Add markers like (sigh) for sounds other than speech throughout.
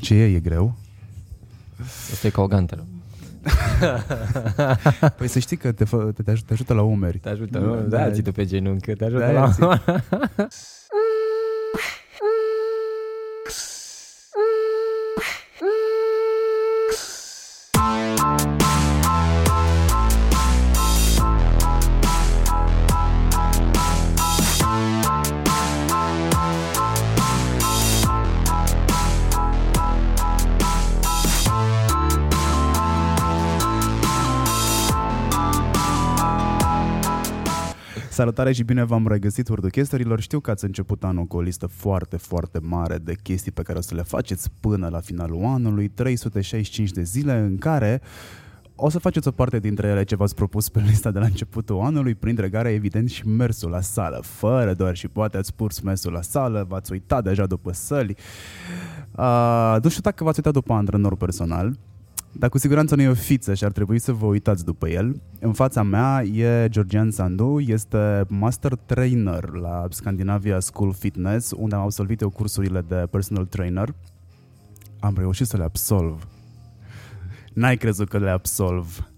Ce e? E greu? Asta e ca o ganteră. (laughs) Păi să știi că te, fă, te, te, ajută, te ajută la umeri. Te ajută, nu? Da, ți pe genunchi, te ajută Da, la... (laughs) Salutare și bine v-am regăsit, Urduchesterilor. Știu că ați început anul cu o listă foarte, foarte mare de chestii pe care o să le faceți până la finalul anului, 365 de zile în care o să faceți o parte dintre ele ce v-ați propus pe lista de la începutul anului, printre care, evident, și mersul la sală. Fără doar și poate ați purs mersul la sală, v-ați uitat deja după săli. Uh, nu știu dacă v-ați uitat după antrenor personal, dar cu siguranță nu e o fiță și ar trebui să vă uitați după el. În fața mea e Georgian Sandu, este master trainer la Scandinavia School Fitness, unde am absolvit eu cursurile de personal trainer. Am reușit să le absolv. N-ai crezut că le absolv.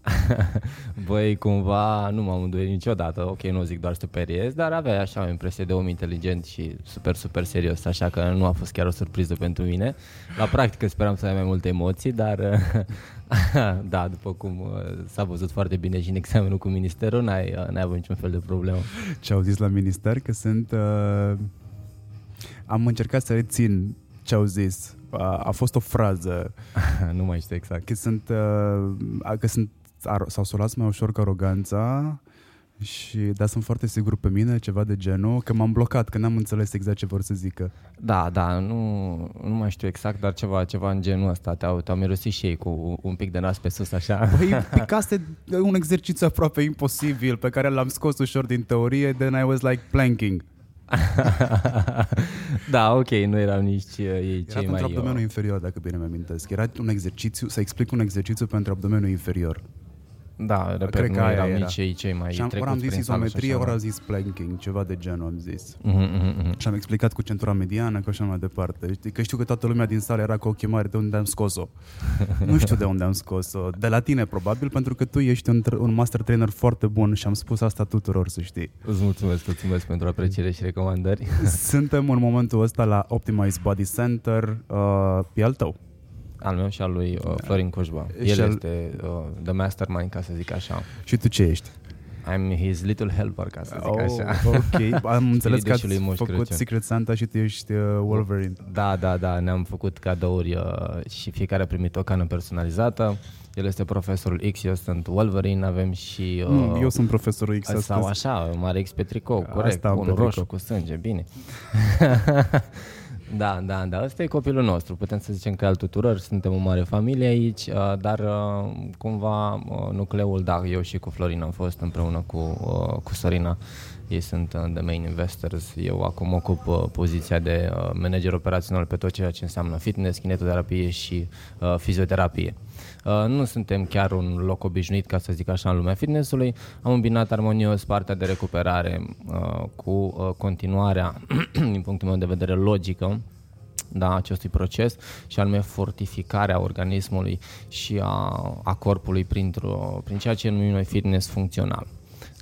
(laughs) Băi, cumva nu m-am îndoit niciodată, ok, nu zic doar să te periezi, dar avea așa o impresie de om inteligent și super, super serios, așa că nu a fost chiar o surpriză pentru mine. La practică speram să ai mai multe emoții, dar (laughs) da, după cum uh, s-a văzut foarte bine și în examenul cu ministerul, n-ai, uh, n-ai avut niciun fel de problemă. Ce au zis la minister? Că sunt... Uh... Am încercat să rețin ce au zis. A, a fost o frază (laughs) nu mai știu exact. că sunt, uh, că sunt ar, s-au solat mai ușor ca aroganța și dar sunt foarte sigur pe mine, ceva de genul, că m-am blocat, că n-am înțeles exact ce vor să zică. Da, da, nu, nu mai știu exact, dar ceva, ceva în genul ăsta. Te-au, te-au mirosit și ei cu un pic de nas pe sus, așa. Păi, (laughs) picaste un exercițiu aproape imposibil pe care l-am scos ușor din teorie, then I was like planking. (laughs) da, ok, nu erau nici uh, ei Era cei pentru mai... abdomenul uh, inferior, dacă bine mi-amintesc. Era un exercițiu, să explic un exercițiu pentru abdomenul inferior. Da, repet, Cred nu că aia erau era. nici ei cei mai și am, ori am trecuți zis prin sală și izometrie, așa, ori da. am zis planking, ceva de genul am zis. Mhm, mhm, mhm. Și am explicat cu centura mediană, că așa mai departe. Știi, Că știu că toată lumea din sală era cu ochii mari de unde am scos-o. (laughs) nu știu de unde am scos-o. De la tine, probabil, pentru că tu ești un, tr- un master trainer foarte bun și am spus asta tuturor, să știi. Îți mulțumesc, îți mulțumesc pentru apreciere și recomandări. Suntem în momentul ăsta la Optimize Body Center, uh, pe al tău. Al meu și al lui uh, Florin Coșba. Și El al- este uh, the mastermind, ca să zic așa. Și tu ce ești? I'm his little helper, ca să zic Oh, așa. ok, (laughs) am înțeles că Spiritul ați lui Moș făcut Crăciun. Secret Santa și tu ești uh, Wolverine. Da, da, da, ne-am făcut cadouri uh, și fiecare a primit o cană personalizată. El este profesorul X, eu sunt Wolverine, avem și... Uh, Mm, Eu sunt profesorul X Sau astăzi. așa, mare X pe tricou, Asta corect, am un pe roșu tricou. cu sânge, bine. (laughs) da, da, da, ăsta e copilul nostru, putem să zicem că al tuturor, suntem o mare familie aici, uh, dar uh, cumva uh, nucleul, da, eu și cu Florin am fost împreună cu, uh, cu Sorina, ei sunt uh, the main investors, eu acum ocup uh, poziția de uh, manager operațional pe tot ceea ce înseamnă fitness, kinetoterapie și uh, fizioterapie. Uh, nu suntem chiar un loc obișnuit, ca să zic așa, în lumea fitnessului. Am îmbinat armonios partea de recuperare uh, cu uh, continuarea, (clears throat) din punctul meu de vedere, logică da, acestui proces și anume fortificarea organismului și a, a corpului printr-o, prin ceea ce numim noi fitness funcțional,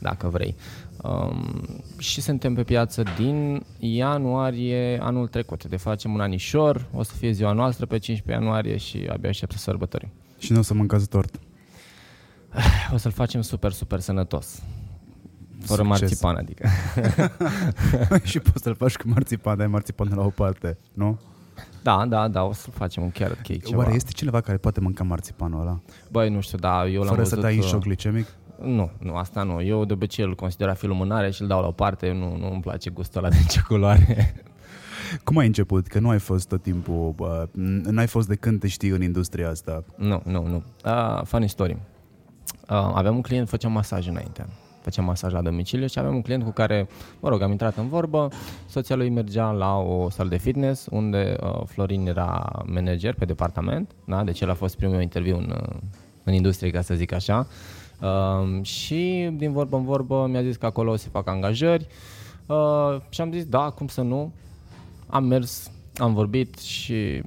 dacă vrei. Um, și suntem pe piață din ianuarie anul trecut. De facem un anișor, o să fie ziua noastră pe 15 ianuarie și abia aștept să sărbătorim. Și nu o să mâncați tort. (sighs) O să-l facem super, super sănătos. Fără Succes. marțipan, adică. (laughs) și poți să-l faci cu marțipan, dai marțipan la o parte, nu? Da, da, da, o să-l facem un carrot cake, ceva. Oare este cineva care poate mânca marțipanul ăla? Băi, nu știu, da, eu l-am Fără să văzut... dai în uh, șoc glicemic? Nu, nu, asta nu. Eu de obicei îl consider a fi lumânare și îl dau la o parte. Nu, nu îmi place gustul ăla de (laughs) ciocolare. Cum ai început? Că nu ai fost tot timpul, uh, n-ai fost de când te știi în industria asta. nu, nu, nu. Uh, funny story. Uh, aveam un client, făceam masaj înainte. Făceam masaj la domiciliu și aveam un client cu care, mă rog, am intrat în vorbă. Soția lui mergea la o sală de fitness unde uh, Florin era manager pe departament. Da? Deci el a fost primul meu interviu în, uh, în industrie, ca să zic așa. Uh, și din vorbă în vorbă mi-a zis că acolo o să fac angajări. Uh, și am zis, da, cum să nu? Am mers, am vorbit și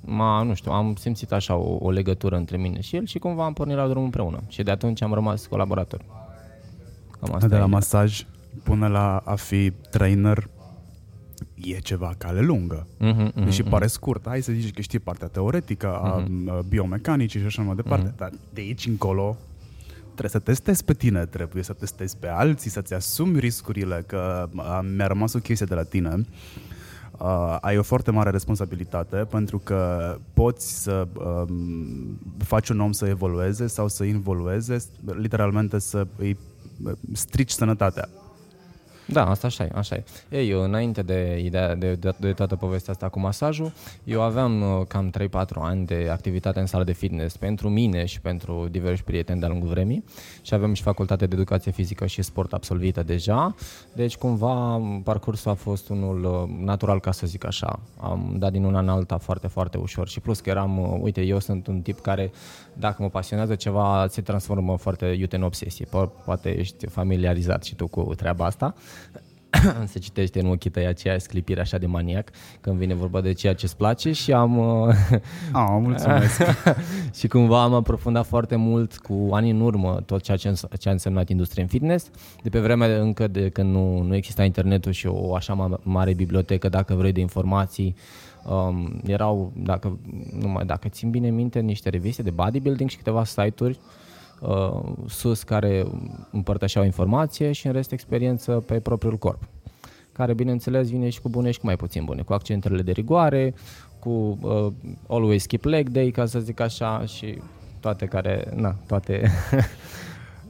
m-a, nu știu, am simțit așa o, o legătură între mine și el și cumva am pornit la drum împreună. Și de atunci am rămas colaboratori. Cam asta de la masaj până la a fi trainer e ceva cale lungă. Uh-huh, uh-huh, Deși pare scurt. Hai să zici că știi partea teoretică a uh-huh. biomecanicii și așa mai departe, uh-huh. dar de aici încolo trebuie să testezi pe tine, trebuie să testezi pe alții, să-ți asumi riscurile, că mi-a rămas o chestie de la tine. Uh, ai o foarte mare responsabilitate pentru că poți să um, faci un om să evolueze sau să involueze, literalmente să îi strici sănătatea. Da, asta așa e, așa e. Ei, eu, înainte de ideea de, de, de toată povestea asta cu masajul, eu aveam uh, cam 3-4 ani de activitate în sală de fitness pentru mine și pentru diversi prieteni de-a lungul vremii și aveam și facultate de educație fizică și sport absolvită deja, deci cumva parcursul a fost unul uh, natural, ca să zic așa. Am dat din una în alta foarte, foarte ușor și plus că eram, uh, uite, eu sunt un tip care dacă mă pasionează ceva, se transformă foarte iute în obsesie. Po- poate ești familiarizat și tu cu treaba asta. (coughs) se citește în ochii tăi aceea sclipire așa de maniac când vine vorba de ceea ce îți place și am... (laughs) ah, mulțumesc! (laughs) și cumva am aprofundat foarte mult cu ani în urmă tot ceea ce, ce a însemnat industria în fitness. De pe vremea încă de când nu, nu exista internetul și o așa mare bibliotecă, dacă vrei, de informații, um, erau, dacă, numai dacă țin bine minte, niște reviste de bodybuilding și câteva site-uri uh, sus care împărtășeau informație și în rest experiență pe propriul corp care bineînțeles vine și cu bune și cu mai puțin bune, cu accentele de rigoare, cu uh, always keep leg day, ca să zic așa, și toate care, na, toate...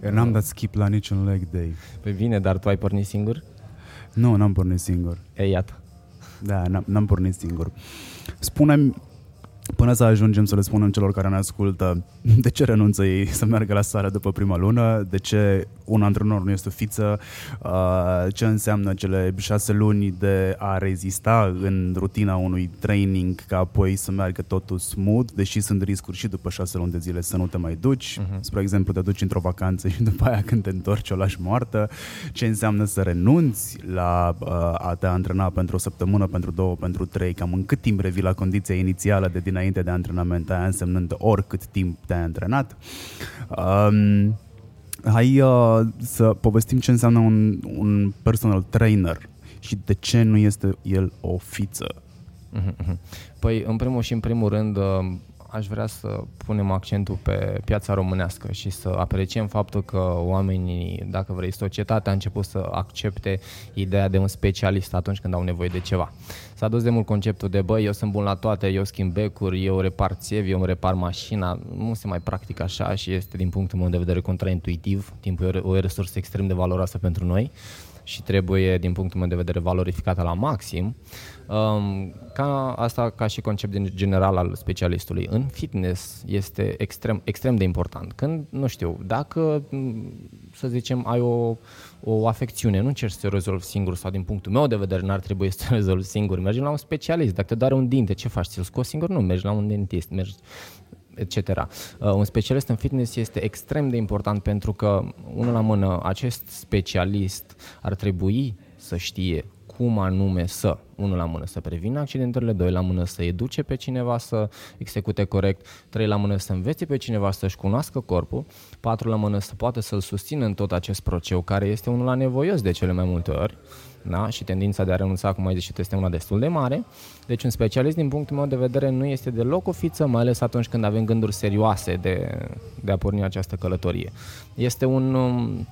Eu n-am dat skip la niciun leg day. Păi bine, dar tu ai pornit singur? Nu, n-am pornit singur. E, iată. Da, n-am, n-am pornit singur. Spune-mi, până să ajungem să le spunem celor care ne ascultă (laughs) de ce renunță ei să meargă la sală după prima lună, de ce un antrenor nu este o fiță, uh, ce înseamnă cele șase luni de a rezista în rutina unui training ca apoi să meargă totul smooth, deși sunt riscuri și după șase luni de zile să nu te mai duci. Uh-huh. Spre exemplu, te duci într-o vacanță și (laughs) după aia când te întorci o lași moartă. Ce înseamnă să renunți la uh, a te antrena pentru o săptămână, pentru două, pentru trei, cam în cât timp revii la condiția inițială de dinainte de antrenament, aia însemnând oricât timp te-ai antrenat. Um, hai uh, să povestim ce înseamnă un, un personal trainer și de ce nu este el o fiță. Mhm, mhm. Păi, în primul și în primul rând, uh, aș vrea să punem accentul pe piața românească și să apreciem faptul că oamenii, dacă vrei, societatea a început să accepte ideea de un specialist atunci când au nevoie de ceva. S-a dus de mult conceptul de, băi, eu sunt bun la toate, eu schimb becuri, eu repar țevi, eu îmi repar mașina. Nu se mai practică așa și este, din punctul meu de vedere, contraintuitiv. Timpul e o resursă extrem de valoroasă pentru noi și trebuie, din punctul meu de vedere, valorificată la maxim. Um, ca asta ca și concept general al specialistului. În fitness este extrem, extrem de important. Când, nu știu, dacă, să zicem, ai o, o afecțiune, nu încerci să o rezolvi singur sau din punctul meu de vedere n-ar trebui să o (laughs) rezolvi singur. Mergi la un specialist. Dacă te doare un dinte, ce faci? Ți-l scoți singur? Nu, mergi la un dentist, mergi etc. Uh, un specialist în fitness este extrem de important pentru că, unul la mână, acest specialist ar trebui să știe cum anume să, unul la mână, să prevină accidentele, doi la mână să educe pe cineva să execute corect, trei la mână să învețe pe cineva să-și cunoască corpul, patru la mână să poată să-l susțină în tot acest proceu care este unul la nevoios de cele mai multe ori, da? și tendința de a renunța, cum ai zis și tu, este una destul de mare. Deci un specialist, din punctul meu de vedere, nu este deloc o fiță, mai ales atunci când avem gânduri serioase de, de a porni această călătorie. Este un, um,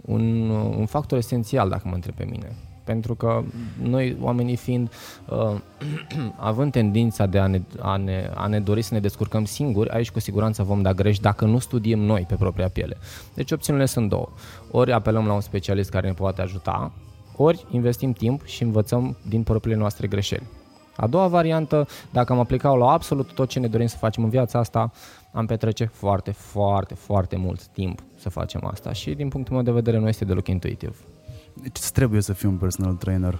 un, un factor esențial, dacă mă întreb pe mine. Pentru că noi, oamenii fiind, uh, (clears throat) având tendința de a ne, a, ne, a ne dori să ne descurcăm singuri, aici cu siguranță vom da greș dacă nu studiem noi pe propria piele. Deci opțiunile sunt două. Ori apelăm la un specialist care ne poate ajuta, ori investim timp și învățăm din propriile noastre greșeli. A doua variantă, dacă am aplicat la absolut tot ce ne dorim să facem în viața asta, am petrece foarte, foarte, foarte mult timp să facem asta și din punctul meu de vedere nu este deloc intuitiv. Ce trebuie să fii un personal trainer?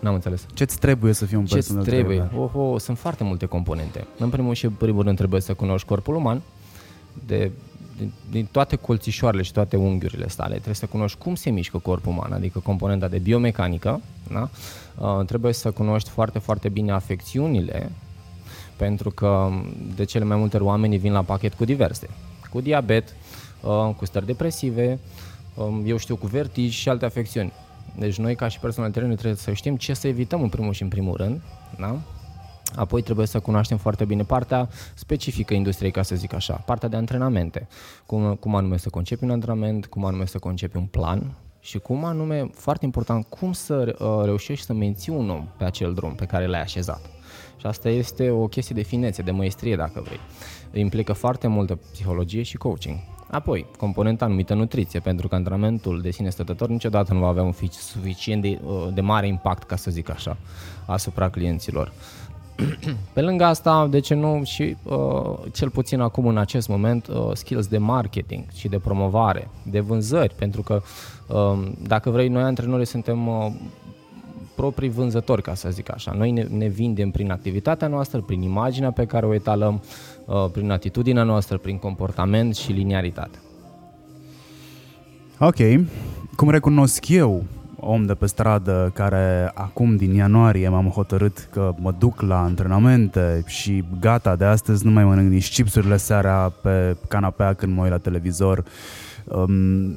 N-am înțeles. Ce-ți trebuie să fii un Ce-ți personal trebuie? trainer? Oh, oh, sunt foarte multe componente. În primul și în primul rând trebuie să cunoști corpul uman, de, din, din toate colțișoarele și toate unghiurile sale. Trebuie să cunoști cum se mișcă corpul uman, adică componenta de biomecanică. Da? Uh, trebuie să cunoști foarte, foarte bine afecțiunile pentru că de cele mai multe ori oamenii vin la pachet cu diverse, cu diabet, uh, cu stări depresive, um, eu știu, cu vertij și alte afecțiuni. Deci noi ca și personal trainer trebuie să știm ce să evităm în primul și în primul rând, da? Apoi trebuie să cunoaștem foarte bine partea specifică industriei, ca să zic așa, partea de antrenamente. Cum, cum anume să concepi un antrenament, cum anume să concepi un plan și cum anume, foarte important, cum să uh, reușești să menții un om pe acel drum pe care l-ai așezat. Și asta este o chestie de finețe, de măestrie, dacă vrei. Implică foarte multă psihologie și coaching. Apoi, componenta anumită nutriție, pentru că antrenamentul de sine stătător niciodată nu va avea un suficient de, uh, de mare impact, ca să zic așa, asupra clienților. (clears throat) Pe lângă asta, de ce nu și uh, cel puțin acum în acest moment uh, skills de marketing și de promovare, de vânzări, pentru că uh, dacă vrei, noi antrenorii suntem uh, proprii vânzători, ca să zic așa. Noi ne, ne vindem prin activitatea noastră, prin imaginea pe care o etalăm, uh, prin atitudinea noastră, prin comportament și linearitate. Ok. Cum recunosc eu om de pe stradă care acum din ianuarie m-am hotărât că mă duc la antrenamente și gata, de astăzi nu mai mănânc nici chipsurile seara pe canapea când mă uit la televizor. Um,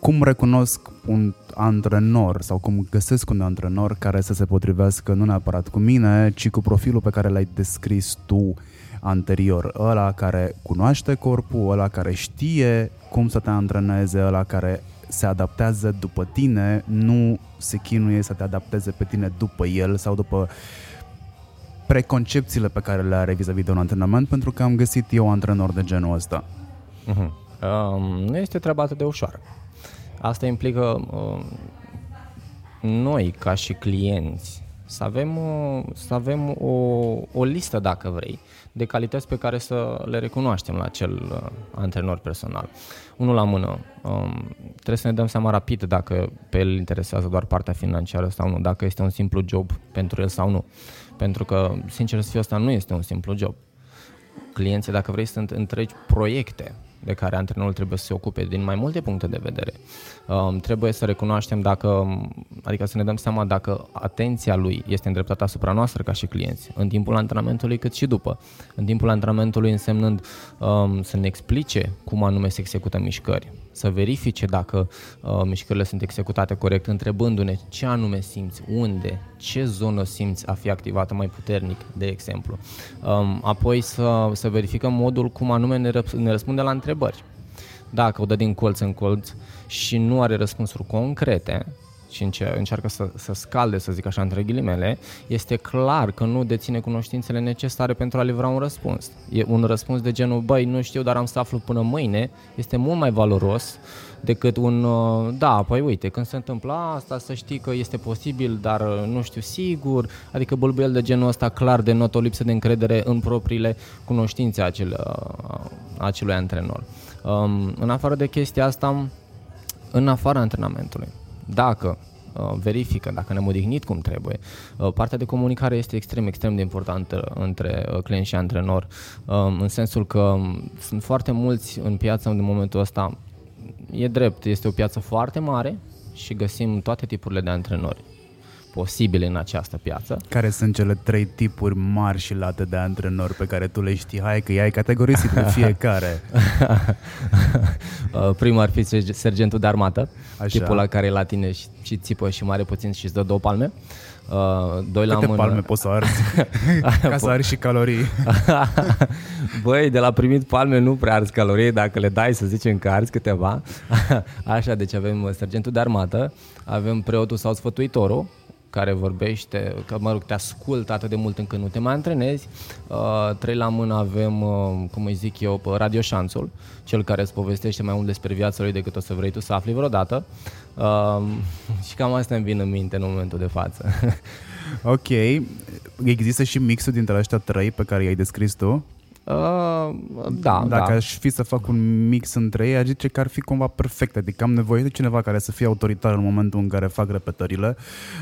cum recunosc un antrenor sau cum găsesc un antrenor care să se potrivească nu neapărat cu mine, ci cu profilul pe care l-ai descris tu anterior, ăla care cunoaște corpul, ăla care știe cum să te antreneze, ăla care se adaptează după tine, nu se chinuie să te adapteze pe tine după el sau după preconcepțiile pe care le are vis-a-vis de un antrenament, pentru că am găsit eu antrenor de genul ăsta. Uh-huh. Um, nu este treaba atât de ușoară. Asta implică um, noi, ca și clienți, să avem, uh, să avem o, o listă, dacă vrei, de calități pe care să le recunoaștem la acel uh, antrenor personal. Unul la mână, um, trebuie să ne dăm seama rapid dacă pe el interesează doar partea financiară sau nu, dacă este un simplu job pentru el sau nu. Pentru că, sincer să fiu, asta nu este un simplu job. Clienții, dacă vrei, sunt întregi proiecte de care antrenorul trebuie să se ocupe din mai multe puncte de vedere. Um, trebuie să recunoaștem dacă, adică să ne dăm seama dacă atenția lui este îndreptată asupra noastră ca și clienți, în timpul antrenamentului cât și după. În timpul antrenamentului însemnând um, să ne explice cum anume se execută mișcări, să verifice dacă uh, mișcările sunt executate corect, întrebându-ne ce anume simți, unde, ce zonă simți a fi activată mai puternic, de exemplu. Um, apoi să, să verificăm modul cum anume ne, răp- ne răspunde la întrebări. Dacă o dă din colț în colț și nu are răspunsuri concrete, și încearcă să, să scalde, să zic așa, între ghilimele, este clar că nu deține cunoștințele necesare pentru a livra un răspuns. E un răspuns de genul, băi, nu știu, dar am să aflu până mâine, este mult mai valoros decât un, uh, da, păi uite, când se întâmplă asta, să știi că este posibil, dar uh, nu știu sigur, adică bălbuiel de genul ăsta clar de o lipsă de încredere în propriile cunoștințe acel, uh, acelui antrenor. Um, în afară de chestia asta, în afara antrenamentului, dacă uh, verifică dacă ne-am odihnit cum trebuie. Uh, partea de comunicare este extrem, extrem de importantă între uh, client și antrenor, um, în sensul că um, sunt foarte mulți în piață în momentul ăsta. E drept, este o piață foarte mare și găsim toate tipurile de antrenori posibile în această piață. Care sunt cele trei tipuri mari și late de antrenori pe care tu le știi? Hai că i-ai categorisit pe (laughs) fiecare. Uh, primul ar fi sergentul de armată, Așa. tipul la care e la tine și, și țipă și mare puțin și îți dă două palme. Uh, doi Câte la mână. palme poți să arzi? (laughs) Ca să arzi și calorii. (laughs) Băi, de la primit palme nu prea arzi calorii, dacă le dai să zicem că arzi câteva. Așa, deci avem sergentul de armată, avem preotul sau sfătuitorul, care vorbește, că mă rog, te ascultă atât de mult încât nu te mai antrenezi. Uh, trei la mână avem, uh, cum îi zic eu, Radio Șanțul, cel care îți povestește mai mult despre viața lui decât o să vrei tu să afli vreodată. Uh, (laughs) și cam asta îmi vine în minte în momentul de față. (laughs) ok. Există și mixul dintre ăștia trei pe care i-ai descris tu? Uh, da, Dacă da. aș fi să fac un mix între ei, aș zice că ar fi cumva perfect. Adică am nevoie de cineva care să fie autoritar în momentul în care fac repetările,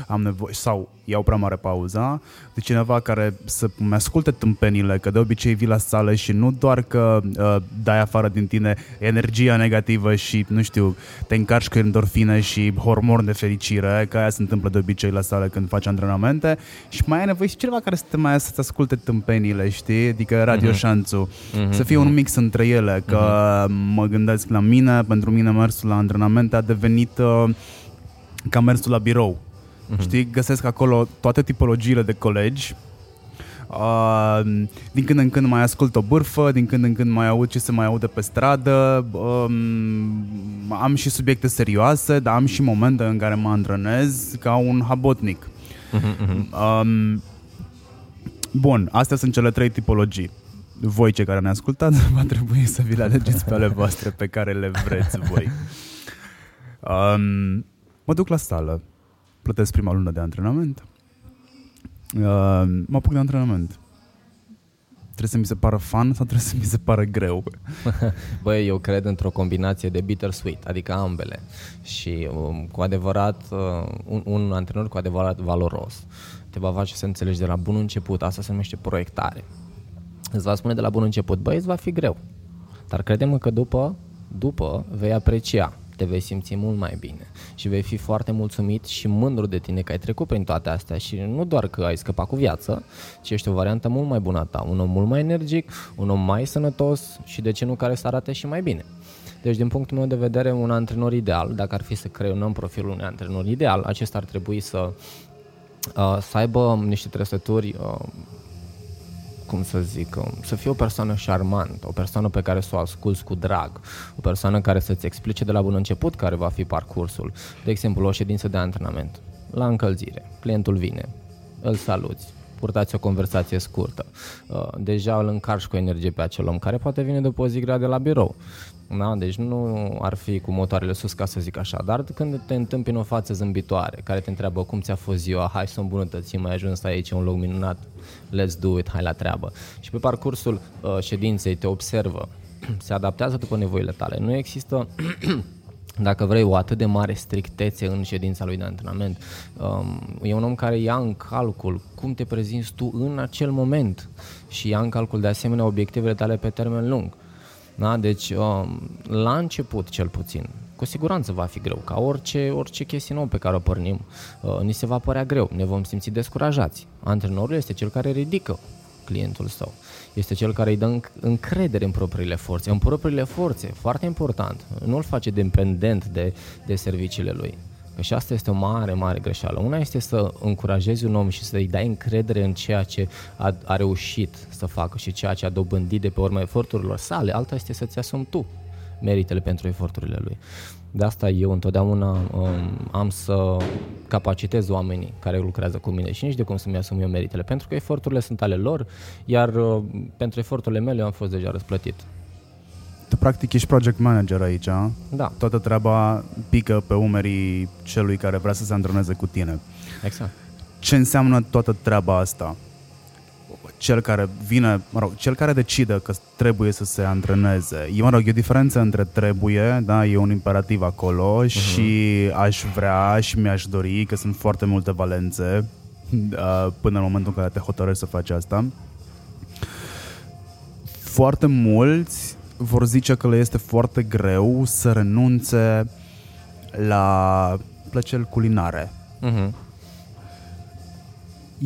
am nevoie, sau iau prea mare pauza, de cineva care să-mi asculte tâmpenile, că de obicei vii la sală și nu doar că uh, dai afară din tine energia negativă și, nu știu, te încarci cu endorfine și hormoni de fericire, că aia se întâmplă de obicei la sală când faci antrenamente și mai ai nevoie și cineva care să te mai să-ți asculte tâmpenile, știi? Adică Radio mm-hmm. Șanțu. Mm-hmm. Să fie un mix între ele, că mm-hmm. mă gândesc la mine, pentru mine mersul la antrenamente a devenit uh, ca mersul la birou. Mm-hmm. Știi, găsesc acolo toate tipologiile de colegi Uh, din când în când mai ascult o bârfă, din când în când mai aud ce se mai aude pe stradă, um, am și subiecte serioase, dar am și momente în care mă antrenez ca un habotnic. Um, bun, astea sunt cele trei tipologii. Voi, cei care ne ascultați, (laughs) va trebui să vi le alegeți pe ale voastre pe care le vreți voi. Um, mă duc la sală, plătesc prima lună de antrenament, uh, mă apuc de antrenament. Trebuie să mi se pară fun sau trebuie să mi se pară greu? (laughs) Băi, eu cred într-o combinație de bittersweet, adică ambele. Și um, cu adevărat, uh, un, un antrenor cu adevărat valoros te va face să înțelegi de la bun început, asta se numește proiectare. Îți va spune de la bun început, băi, îți va fi greu. Dar credem că după, după vei aprecia te vei simți mult mai bine și vei fi foarte mulțumit și mândru de tine că ai trecut prin toate astea și nu doar că ai scăpat cu viață, ci ești o variantă mult mai bună a ta, un om mult mai energic, un om mai sănătos și de ce nu care să arate și mai bine. Deci, din punctul meu de vedere, un antrenor ideal, dacă ar fi să creionăm profilul unui antrenor ideal, acesta ar trebui să, uh, să aibă niște trăsături uh, cum să zic, um, să fie o persoană șarmantă, o persoană pe care să o asculți cu drag, o persoană care să-ți explice de la bun început care va fi parcursul. De exemplu, o ședință de antrenament. La încălzire, clientul vine, îl saluți, purtați o conversație scurtă. Uh, deja îl încarci cu energie pe acel om care poate vine după o zi grea de la birou. Da? Deci nu ar fi cu motoarele sus ca să zic așa, dar când te întâmpini o față zâmbitoare care te întreabă cum ți-a fost ziua, hai să o îmbunătățim, ai ajuns aici, un loc minunat, let's do it, hai la treabă. Și pe parcursul uh, ședinței te observă, (clears throat) se adaptează după nevoile tale. Nu există (clears throat) dacă vrei, o atât de mare strictețe în ședința lui de antrenament. Um, e un om care ia în calcul cum te prezinți tu în acel moment și ia în calcul de asemenea obiectivele tale pe termen lung. Da? Deci, um, la început cel puțin, cu siguranță va fi greu, ca orice, orice chestie nouă pe care o pornim, uh, ni se va părea greu, ne vom simți descurajați. Antrenorul este cel care ridică clientul său. Este cel care îi dă încredere în propriile forțe, în propriile forțe, foarte important. Nu îl face dependent de, de serviciile lui. Că și asta este o mare, mare greșeală. Una este să încurajezi un om și să-i dai încredere în ceea ce a, a reușit să facă și ceea ce a dobândit de pe urma eforturilor sale. Alta este să-ți asumi tu meritele pentru eforturile lui. De asta eu întotdeauna um, am să capacitez oamenii care lucrează cu mine și nici de cum să-mi asum eu meritele, pentru că eforturile sunt ale lor, iar uh, pentru eforturile mele eu am fost deja răsplătit. Tu practic ești project manager aici, a? Da. Toată treaba pică pe umerii celui care vrea să se antreneze cu tine. Exact. Ce înseamnă toată treaba asta? Cel care vine, mă rog, cel care decide că trebuie să se antreneze. E, mă rog, e o diferență între trebuie, da, e un imperativ acolo uh-huh. și aș vrea și mi-aș dori, că sunt foarte multe valențe uh, până în momentul în care te hotărăști să faci asta. Foarte mulți vor zice că le este foarte greu să renunțe la plăceri culinare. Uh-huh.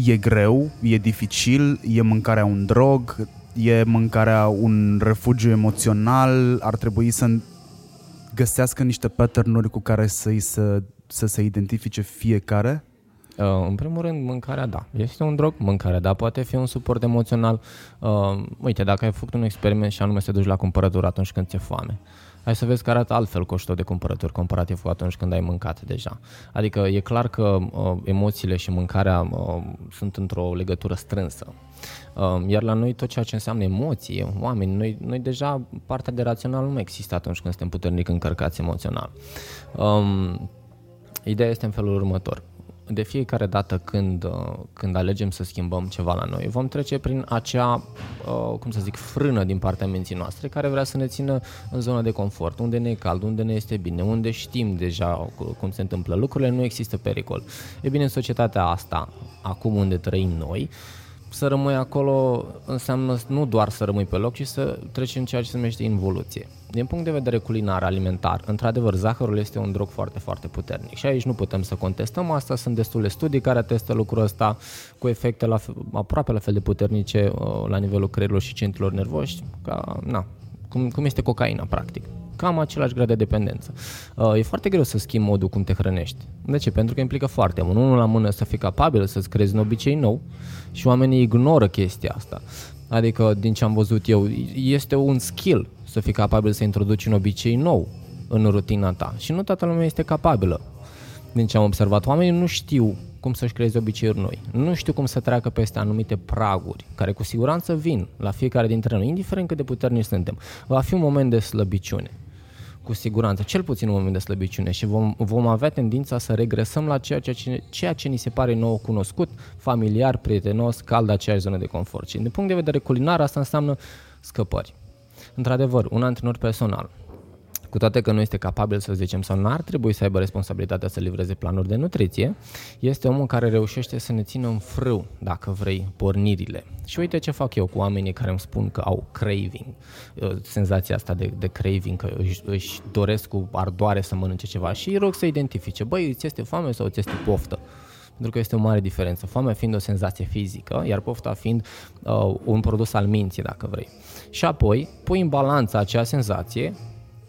E greu, e dificil, e mâncarea un drog, e mâncarea un refugiu emoțional, ar trebui să găsească niște pattern cu care să, să, să se identifice fiecare? Uh, în primul rând, mâncarea, da. Este un drog, mâncarea, da. Poate fi un suport emoțional. Uh, uite, dacă ai făcut un experiment și anume să te duci la cumpărături atunci când ți-e foame, hai să vezi că arată altfel coșul de cumpărături comparativ cu atunci când ai mâncat deja. Adică e clar că uh, emoțiile și mâncarea uh, sunt într-o legătură strânsă. Uh, iar la noi tot ceea ce înseamnă emoție, oameni, noi, noi deja partea de rațional nu există atunci când suntem puternic încărcați emoțional. Um, ideea este în felul următor de fiecare dată când, uh, când alegem să schimbăm ceva la noi, vom trece prin acea, uh, cum să zic, frână din partea minții noastre care vrea să ne țină în zona de confort, unde ne e cald, unde ne este bine, unde știm deja cum se întâmplă lucrurile, nu există pericol. E bine, în societatea asta, acum unde trăim noi, să rămâi acolo înseamnă nu doar să rămâi pe loc, ci să treci în ceea ce se numește involuție. Din punct de vedere culinar, alimentar, într-adevăr, zahărul este un drog foarte, foarte puternic și aici nu putem să contestăm asta, sunt destule studii care atestă lucrul ăsta cu efecte la, aproape la fel de puternice uh, la nivelul creierilor și centrilor nervoși, ca, na, cum, cum este cocaina, practic cam același grad de dependență. Uh, e foarte greu să schimbi modul cum te hrănești. De ce? Pentru că implică foarte mult. Unul la mână să fii capabil să-ți creezi un obicei nou și oamenii ignoră chestia asta. Adică, din ce am văzut eu, este un skill să fii capabil să introduci un obicei nou în rutina ta. Și nu toată lumea este capabilă. Din ce am observat, oamenii nu știu cum să-și creeze obiceiuri noi. Nu știu cum să treacă peste anumite praguri, care cu siguranță vin la fiecare dintre noi, indiferent cât de puternici suntem. Va fi un moment de slăbiciune cu siguranță, cel puțin un moment de slăbiciune și vom, vom avea tendința să regresăm la ceea ce, ceea ce ni se pare nou cunoscut, familiar, prietenos, cald, aceeași zonă de confort. Și din punct de vedere culinar asta înseamnă scăpări. Într-adevăr, un antrenor personal cu toate că nu este capabil să zicem sau nu ar trebui să aibă responsabilitatea să livreze planuri de nutriție, este omul care reușește să ne țină în frâu, dacă vrei, pornirile. Și uite ce fac eu cu oamenii care îmi spun că au craving, uh, senzația asta de, de craving, că își, își doresc cu ardoare să mănânce ceva și îi rog să identifice, băi, îți este foame sau îți este poftă? pentru că este o mare diferență. Foamea fiind o senzație fizică, iar pofta fiind uh, un produs al minții, dacă vrei. Și apoi pui în balanță acea senzație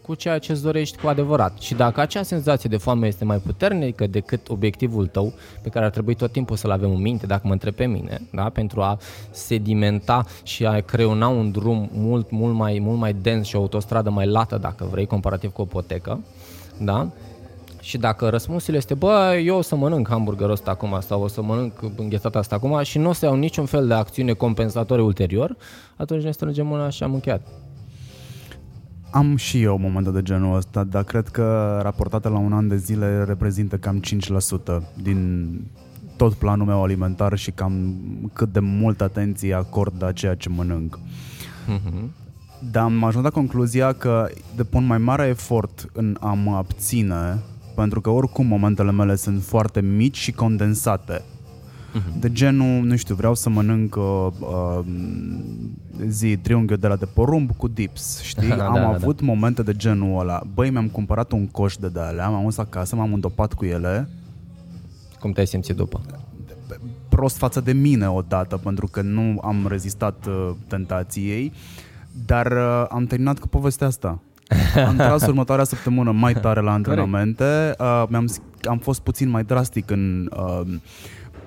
cu ceea ce îți dorești cu adevărat. Și dacă acea senzație de foame este mai puternică decât obiectivul tău, pe care ar trebui tot timpul să-l avem în minte, dacă mă întreb pe mine, da? pentru a sedimenta și a creuna un drum mult, mult, mai, mult mai dens și o autostradă mai lată, dacă vrei, comparativ cu o potecă, da? Și dacă răspunsul este, bă, eu o să mănânc hamburgerul ăsta acum sau o să mănânc înghețata asta acum și nu o să iau niciun fel de acțiune compensatorie ulterior, atunci ne strângem mâna și am încheiat. Am și eu momente de genul ăsta, dar cred că raportate la un an de zile reprezintă cam 5% din tot planul meu alimentar și cam cât de multă atenție acord la ceea ce mănânc. Mm-hmm. Dar am ajuns la concluzia că depun mai mare efort în a mă abține, pentru că oricum momentele mele sunt foarte mici și condensate uh-huh. de genul, nu știu, vreau să mănânc uh, uh, zi triunghiul de la de porumb cu dips, știi? (laughs) da, am da, avut da. momente de genul ăla. Băi, mi-am cumpărat un coș de alea, m-am dus acasă, m-am îndopat cu ele. Cum te-ai simțit după? Prost față de mine odată, pentru că nu am rezistat uh, tentației, dar uh, am terminat cu povestea asta. (laughs) Am tras următoarea săptămână mai tare la antrenamente, uh, am am fost puțin mai drastic în uh,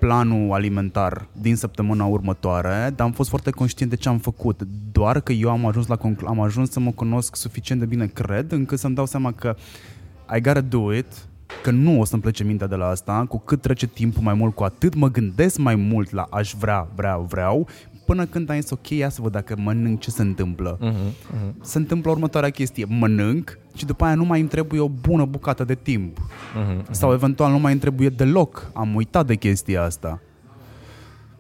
planul alimentar din săptămâna următoare, dar am fost foarte conștient de ce am făcut. Doar că eu am ajuns, la conclu- am ajuns să mă cunosc suficient de bine, cred, încât să-mi dau seama că I gotta do it, că nu o să-mi plece mintea de la asta, cu cât trece timpul mai mult, cu atât mă gândesc mai mult la aș vrea, vreau, vreau, până când ai zis, ok, ia să văd dacă mănânc ce se întâmplă. Uh-huh, uh-huh. Se întâmplă următoarea chestie, mănânc și după aia nu mai îmi trebuie o bună bucată de timp. Uh-huh, uh-huh. Sau eventual nu mai îmi trebuie deloc. Am uitat de chestia asta.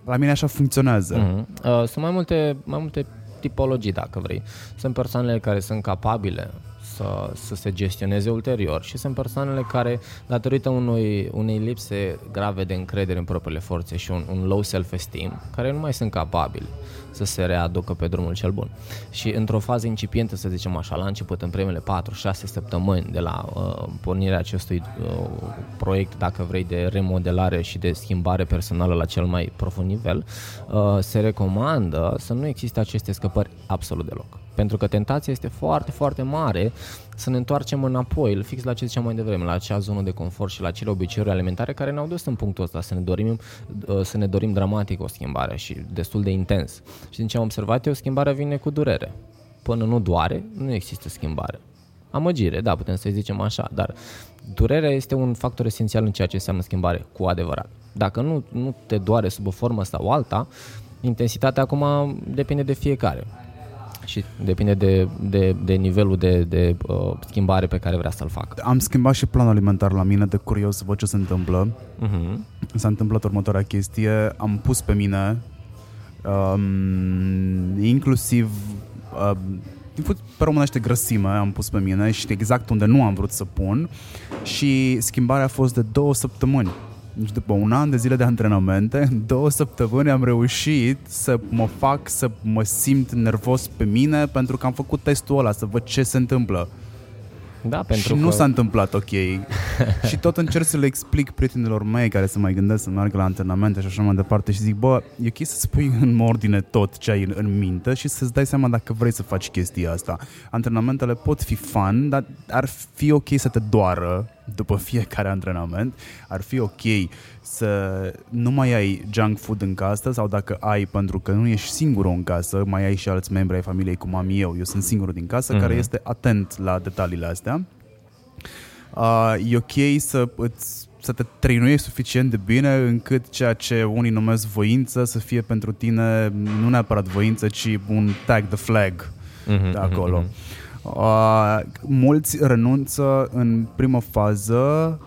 La mine așa funcționează. Uh-huh. Uh, sunt mai multe, mai multe tipologii, dacă vrei. Sunt persoanele care sunt capabile să, să se gestioneze ulterior și sunt persoanele care, datorită unui, unei lipse grave de încredere în propriile forțe și un, un low self-esteem, care nu mai sunt capabili să se readucă pe drumul cel bun. Și într-o fază incipientă, să zicem așa, la început, în primele 4-6 săptămâni de la uh, pornirea acestui uh, proiect, dacă vrei, de remodelare și de schimbare personală la cel mai profund nivel, uh, se recomandă să nu existe aceste scăpări absolut deloc. Pentru că tentația este foarte, foarte mare să ne întoarcem înapoi, fix la ce ziceam mai devreme, la acea zonă de confort și la acele obiceiuri alimentare care ne-au dus în punctul ăsta, să ne dorim, uh, să ne dorim dramatic o schimbare și destul de intens. Și din ce am observat eu, schimbarea vine cu durere. Până nu doare, nu există schimbare. Amăgire, da, putem să-i zicem așa, dar durerea este un factor esențial în ceea ce înseamnă schimbare cu adevărat. Dacă nu, nu te doare sub o formă sau alta, intensitatea acum depinde de fiecare. Și depinde de, de, de nivelul de, de uh, schimbare pe care vrea să-l facă. Am schimbat și planul alimentar la mine, de curios să văd ce se întâmplă. Uh-huh. S-a întâmplat următoarea chestie, am pus pe mine um, inclusiv um, pe românește grăsime am pus pe mine și exact unde nu am vrut să pun și schimbarea a fost de două săptămâni. Deci după un an de zile de antrenamente, în două săptămâni am reușit să mă fac să mă simt nervos pe mine pentru că am făcut testul ăla, să văd ce se întâmplă. Da, pentru și că... nu s-a întâmplat ok. (laughs) și tot încerc să le explic prietenilor mei care se mai gândesc să meargă la antrenamente și așa mai departe și zic, bă, e ok să spui (laughs) în ordine tot ce ai în, în minte și să-ți dai seama dacă vrei să faci chestia asta. Antrenamentele pot fi fun, dar ar fi ok să te doară după (laughs) fiecare antrenament. Ar fi ok să nu mai ai junk food în casă sau dacă ai, pentru că nu ești singurul în casă, mai ai și alți membri ai familiei cum am eu. Eu sunt singurul din casă mm-hmm. care este atent la detaliile astea. Uh, e ok să îți să te trăinuiești suficient de bine încât ceea ce unii numesc voință să fie pentru tine nu neapărat voință, ci un tag the flag mm-hmm, de acolo. Mm-hmm. Uh, mulți renunță în primă fază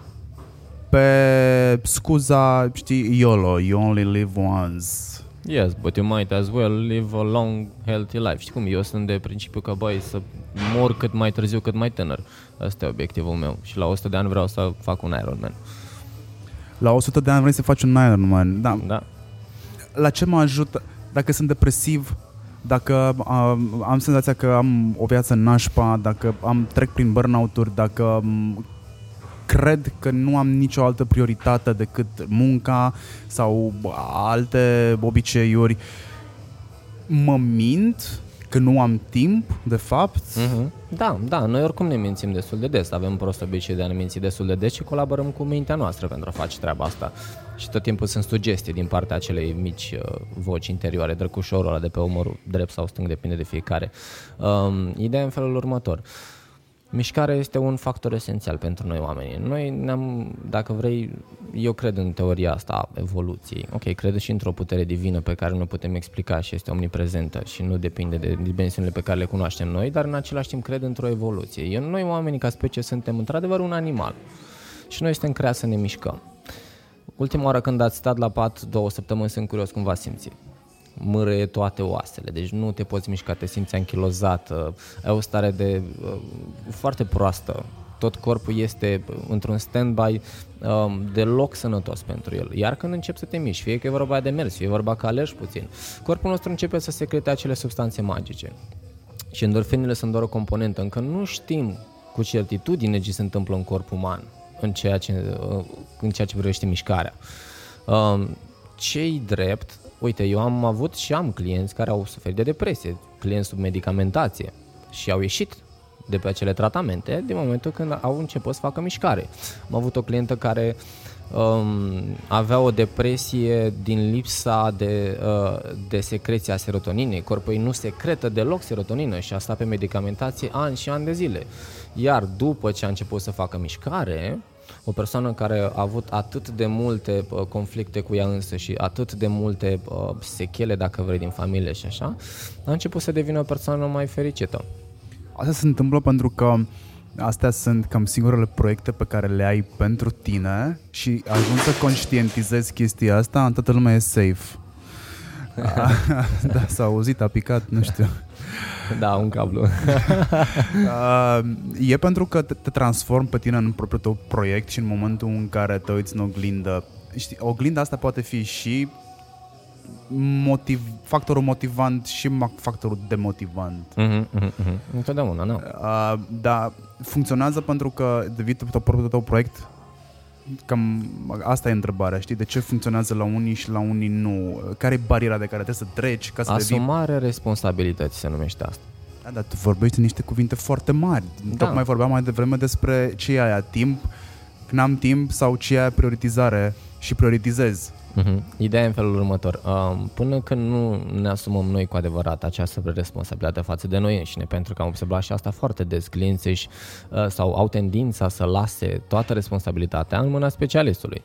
pe scuza, știi, YOLO, you only live once. Yes, but you might as well live a long, healthy life. Știi cum? Eu sunt de principiu că, băi, să mor cât mai târziu, cât mai tânăr. Asta e obiectivul meu. Și la 100 de ani vreau să fac un Ironman. La 100 de ani vrei să faci un Ironman, da. Da. La ce mă ajută? Dacă sunt depresiv, dacă am, am senzația că am o viață nașpa, dacă am trec prin burnout-uri, dacă cred că nu am nicio altă prioritate decât munca sau alte obiceiuri, mă mint că nu am timp, de fapt. Mm-hmm. Da, da, noi oricum ne mințim destul de des, avem prost obicei de a ne minți destul de des și colaborăm cu mintea noastră pentru a face treaba asta. Și tot timpul sunt sugestii din partea acelei mici uh, voci interioare, drăcușorul ăla de pe umărul drept sau stâng, depinde de fiecare. Um, ideea în felul următor. Uh, Mișcarea este un factor esențial pentru noi oamenii. Noi ne-am, dacă vrei, eu cred în teoria asta a evoluției. Ok, cred și într-o putere divină pe care nu putem explica și este omniprezentă și nu depinde de dimensiunile pe care le cunoaștem noi, dar în același timp cred într-o evoluție. Eu, noi oamenii ca specie suntem într-adevăr un animal și noi suntem creați să ne mișcăm. Ultima oară când ați stat la pat două săptămâni, sunt curios cum v-ați simțit mărăie toate oasele, deci nu te poți mișca, te simți anchilozat, ai o stare de uh, foarte proastă, tot corpul este într-un stand-by um, deloc sănătos pentru el. Iar când începi să te miști, fie că e vorba de mers, fie vorba că alergi puțin, corpul nostru începe să secrete acele substanțe magice. Și endorfinele sunt doar o componentă. Încă nu știm cu certitudine ce se întâmplă în corpul uman în ceea ce, uh, în ceea ce privește mișcarea. Um, cei drept, Uite, eu am avut și am clienți care au suferit de depresie, clienți sub medicamentație și au ieșit de pe acele tratamente din momentul când au început să facă mișcare. Am avut o clientă care um, avea o depresie din lipsa de, uh, de secreție a serotoninei. Corpul ei nu secretă deloc serotonină și a stat pe medicamentație ani și ani de zile. Iar după ce a început să facă mișcare, o persoană care a avut atât de multe uh, conflicte cu ea însă și atât de multe uh, sechele, dacă vrei, din familie și așa, a început să devină o persoană mai fericită. Asta se întâmplă pentru că astea sunt cam singurele proiecte pe care le ai pentru tine și ajungi să conștientizezi chestia asta, toată lumea e safe. (laughs) (laughs) da, s-a auzit, a picat, nu știu. Da, un cablu. (laughs) uh, e pentru că te, te transform pe tine în propriul tău proiect și în momentul în care te uiți în oglindă. Știi, oglinda asta poate fi și motiv, factorul motivant și factorul demotivant. Mm-hmm, mm-hmm. Întotdeauna, nu. Uh, dar funcționează pentru că devii propriul tău proiect Cam asta e întrebarea, știi? De ce funcționează la unii și la unii nu? Care e bariera de care trebuie să treci ca să Asumare devii... responsabilități se numește asta. Da, dar tu vorbești niște cuvinte foarte mari. Da. Tocmai vorbeam mai devreme despre ce e aia, timp, n-am timp sau ce e aia prioritizare și prioritizez. Uh-huh. Ideea e în felul următor. Uh, până când nu ne asumăm noi cu adevărat această responsabilitate față de noi înșine, pentru că am observat și asta foarte des, clienții și, uh, sau au tendința să lase toată responsabilitatea în mâna specialistului.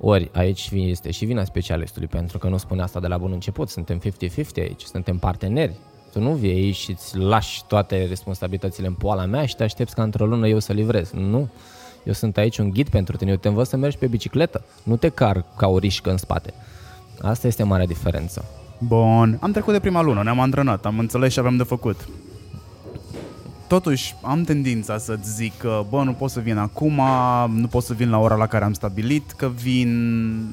Ori aici este și vina specialistului, pentru că nu spune asta de la bun început, suntem 50-50 aici, suntem parteneri Tu nu vii aici și îți lași toate responsabilitățile în poala mea și te aștepți ca într-o lună eu să livrez. Nu. Eu sunt aici un ghid pentru tine, eu te învăț să mergi pe bicicletă, nu te car ca o rișcă în spate. Asta este marea diferență. Bun, am trecut de prima lună, ne-am antrenat, am înțeles ce avem de făcut. Totuși, am tendința să-ți zic că, bă, nu pot să vin acum, nu pot să vin la ora la care am stabilit, că vin...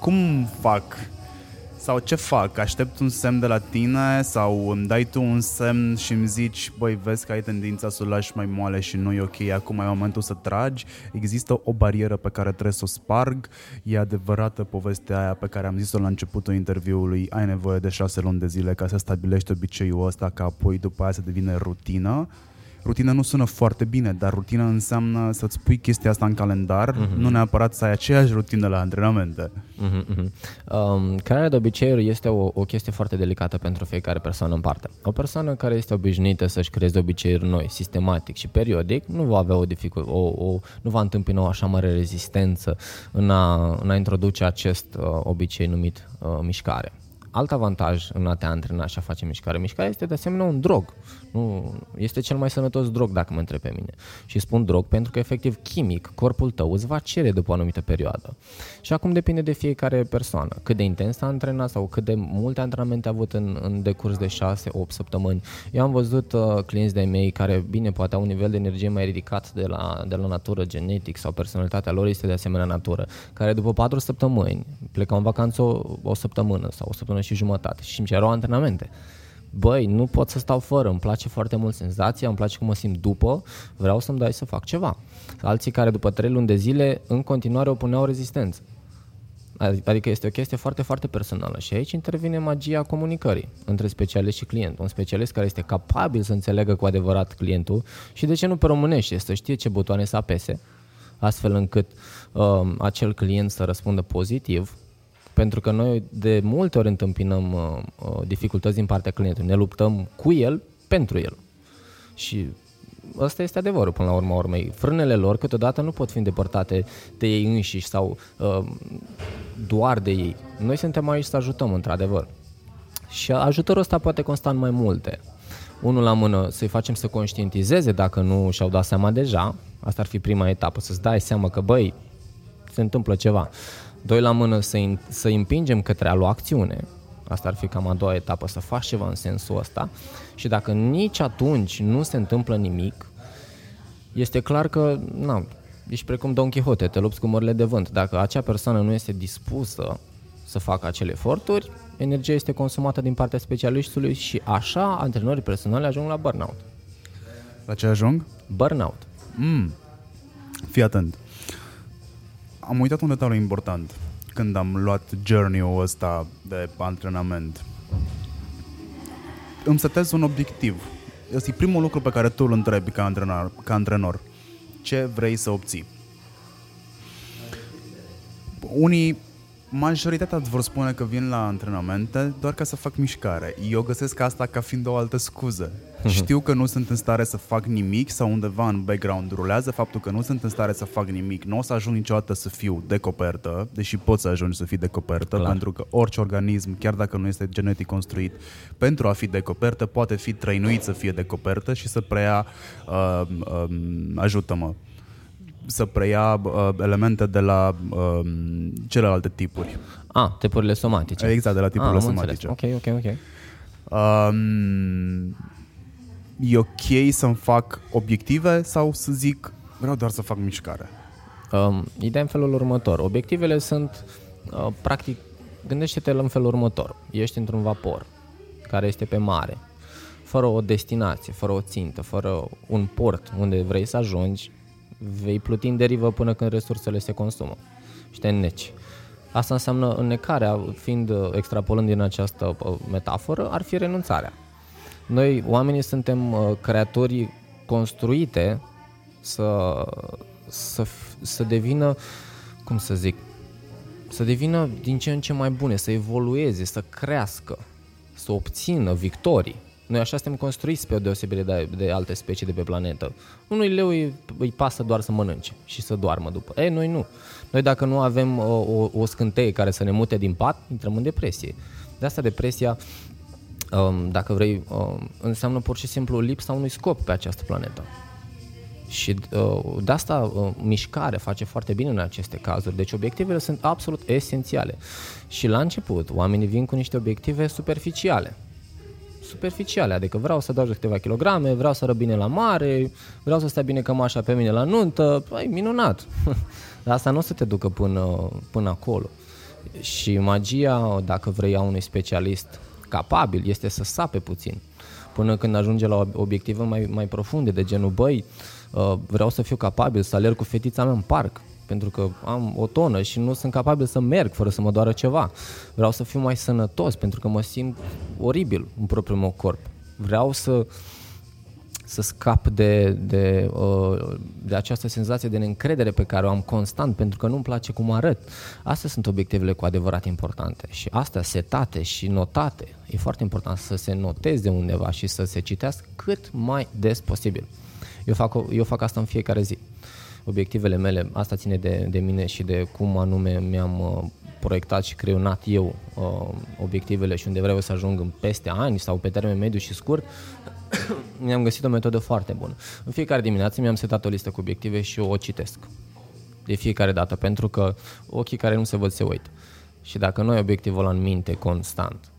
Cum fac? Sau ce fac? Aștept un semn de la tine sau îmi dai tu un semn și îmi zici, băi, vezi că ai tendința să o lași mai moale și nu e ok, acum e momentul să tragi. Există o barieră pe care trebuie să o sparg. E adevărată povestea aia pe care am zis-o la începutul interviului. Ai nevoie de șase luni de zile ca să stabilești obiceiul ăsta, ca apoi după aia să devine rutină rutina nu sună foarte bine, dar rutina înseamnă să-ți pui chestia asta în calendar, uh-huh. nu neapărat să ai aceeași rutină la antrenamente. Uh-huh, uh-huh. Um, crearea de obiceiuri este o, o chestie foarte delicată pentru fiecare persoană în parte. O persoană care este obișnuită să-și creeze obiceiuri noi, sistematic și periodic, nu va avea o dificult, o, o, nu va întâmpina o așa mare rezistență în a, în a introduce acest uh, obicei numit uh, mișcare. Alt avantaj în a te antrena și a face mișcare. Mișcarea este de asemenea un drog. Nu, este cel mai sănătos drog dacă mă întreb pe mine. Și spun drog pentru că efectiv chimic corpul tău îți va cere după o anumită perioadă. Și acum depinde de fiecare persoană. Cât de intens a antrenat sau cât de multe antrenamente a avut în, în decurs de 6-8 săptămâni. Eu am văzut uh, clienți de mei care, bine, poate au un nivel de energie mai ridicat de la, de la natură genetic sau personalitatea lor este de asemenea natură, care după 4 săptămâni plecau în vacanță o, o săptămână sau o săptămână și jumătate și îmi cereau antrenamente băi, nu pot să stau fără, îmi place foarte mult senzația, îmi place cum mă simt după, vreau să-mi dai să fac ceva. Alții care după trei luni de zile în continuare opuneau rezistență. Adică este o chestie foarte, foarte personală și aici intervine magia comunicării între specialist și client. Un specialist care este capabil să înțeleagă cu adevărat clientul și de ce nu pe românește, să știe ce butoane să apese, astfel încât um, acel client să răspundă pozitiv pentru că noi de multe ori întâmpinăm uh, uh, dificultăți din partea clientului. Ne luptăm cu el pentru el. Și ăsta este adevărul până la urmă urmei. Frânele lor câteodată nu pot fi îndepărtate de ei înșiși sau uh, doar de ei. Noi suntem aici să ajutăm într-adevăr. Și ajutorul ăsta poate consta în mai multe. Unul la mână să-i facem să conștientizeze dacă nu și-au dat seama deja. Asta ar fi prima etapă, să-ți dai seama că băi, se întâmplă ceva. Doi la mână să, să împingem către a lua acțiune. Asta ar fi cam a doua etapă, să faci ceva în sensul ăsta. Și dacă nici atunci nu se întâmplă nimic, este clar că, na, ești precum Don Quixote, te lupți cu mările de vânt. Dacă acea persoană nu este dispusă să facă acele eforturi, energia este consumată din partea specialistului și așa antrenorii personale ajung la burnout. La ce ajung? Burnout. Mm. Fii atent am uitat un detaliu important când am luat journey-ul ăsta de antrenament. Îmi setez un obiectiv. Este primul lucru pe care tu îl întrebi ca antrenor, ca antrenor. Ce vrei să obții? Unii majoritatea îți vor spune că vin la antrenamente doar ca să fac mișcare. Eu găsesc asta ca fiind o altă scuză. Mhm. Știu că nu sunt în stare să fac nimic sau undeva în background rulează faptul că nu sunt în stare să fac nimic. Nu o să ajung niciodată să fiu decopertă, deși pot să ajungi să fii decopertă, Clar. pentru că orice organism, chiar dacă nu este genetic construit, pentru a fi decopertă, poate fi trăinuit să fie decopertă și să preia uh, uh, ajută-mă să preia uh, elemente de la uh, celelalte tipuri. Ah, tipurile somatice. Exact, de la tipurile ah, somatice. Ok, ok, ok. Um, e ok să-mi fac obiective sau să zic vreau doar să fac mișcare? Um, ideea în felul următor. Obiectivele sunt, uh, practic, gândește-te în felul următor. Ești într-un vapor care este pe mare, fără o destinație, fără o țintă, fără un port unde vrei să ajungi, vei pluti în derivă până când resursele se consumă și te înneci. Asta înseamnă înnecarea, fiind uh, extrapolând din această uh, metaforă, ar fi renunțarea. Noi, oamenii, suntem uh, creatori construite să, să, să devină, cum să zic, să devină din ce în ce mai bune, să evolueze, să crească, să obțină victorii. Noi așa suntem construiți pe o deosebire de, de alte specii de pe planetă. Unui leu îi, îi pasă doar să mănânce și să doarmă după. Ei, noi nu. Noi dacă nu avem o, o, o scânteie care să ne mute din pat, intrăm în depresie. De asta depresia um, dacă vrei, um, înseamnă pur și simplu lipsa unui scop pe această planetă. Și uh, de asta uh, mișcare face foarte bine în aceste cazuri. Deci obiectivele sunt absolut esențiale. Și la început, oamenii vin cu niște obiective superficiale. Superficiale, adică vreau să dau câteva kilograme, vreau să răbine la mare, vreau să stea bine cămașa pe mine la nuntă, păi minunat. (laughs) Dar asta nu o să te ducă până, până acolo. Și magia, dacă vrei a unui specialist capabil, este să sape puțin. Până când ajunge la obiective mai, mai profunde, de genul, băi, uh, vreau să fiu capabil să alerg cu fetița mea în parc, pentru că am o tonă și nu sunt capabil să merg fără să mă doară ceva. Vreau să fiu mai sănătos pentru că mă simt oribil în propriul meu corp. Vreau să să scap de, de, uh, de această senzație de neîncredere pe care o am constant pentru că nu-mi place cum arăt. Astea sunt obiectivele cu adevărat importante și astea setate și notate. E foarte important să se noteze undeva și să se citească cât mai des posibil. Eu fac, eu fac asta în fiecare zi. Obiectivele mele, asta ține de, de mine și de cum anume mi-am uh, proiectat și creionat eu uh, obiectivele și unde vreau să ajung în peste ani sau pe termen mediu și scurt, (coughs) mi-am găsit o metodă foarte bună. În fiecare dimineață mi-am setat o listă cu obiective și eu o citesc. De fiecare dată, pentru că ochii care nu se văd se uită. Și dacă nu ai obiectivul ăla în minte constant,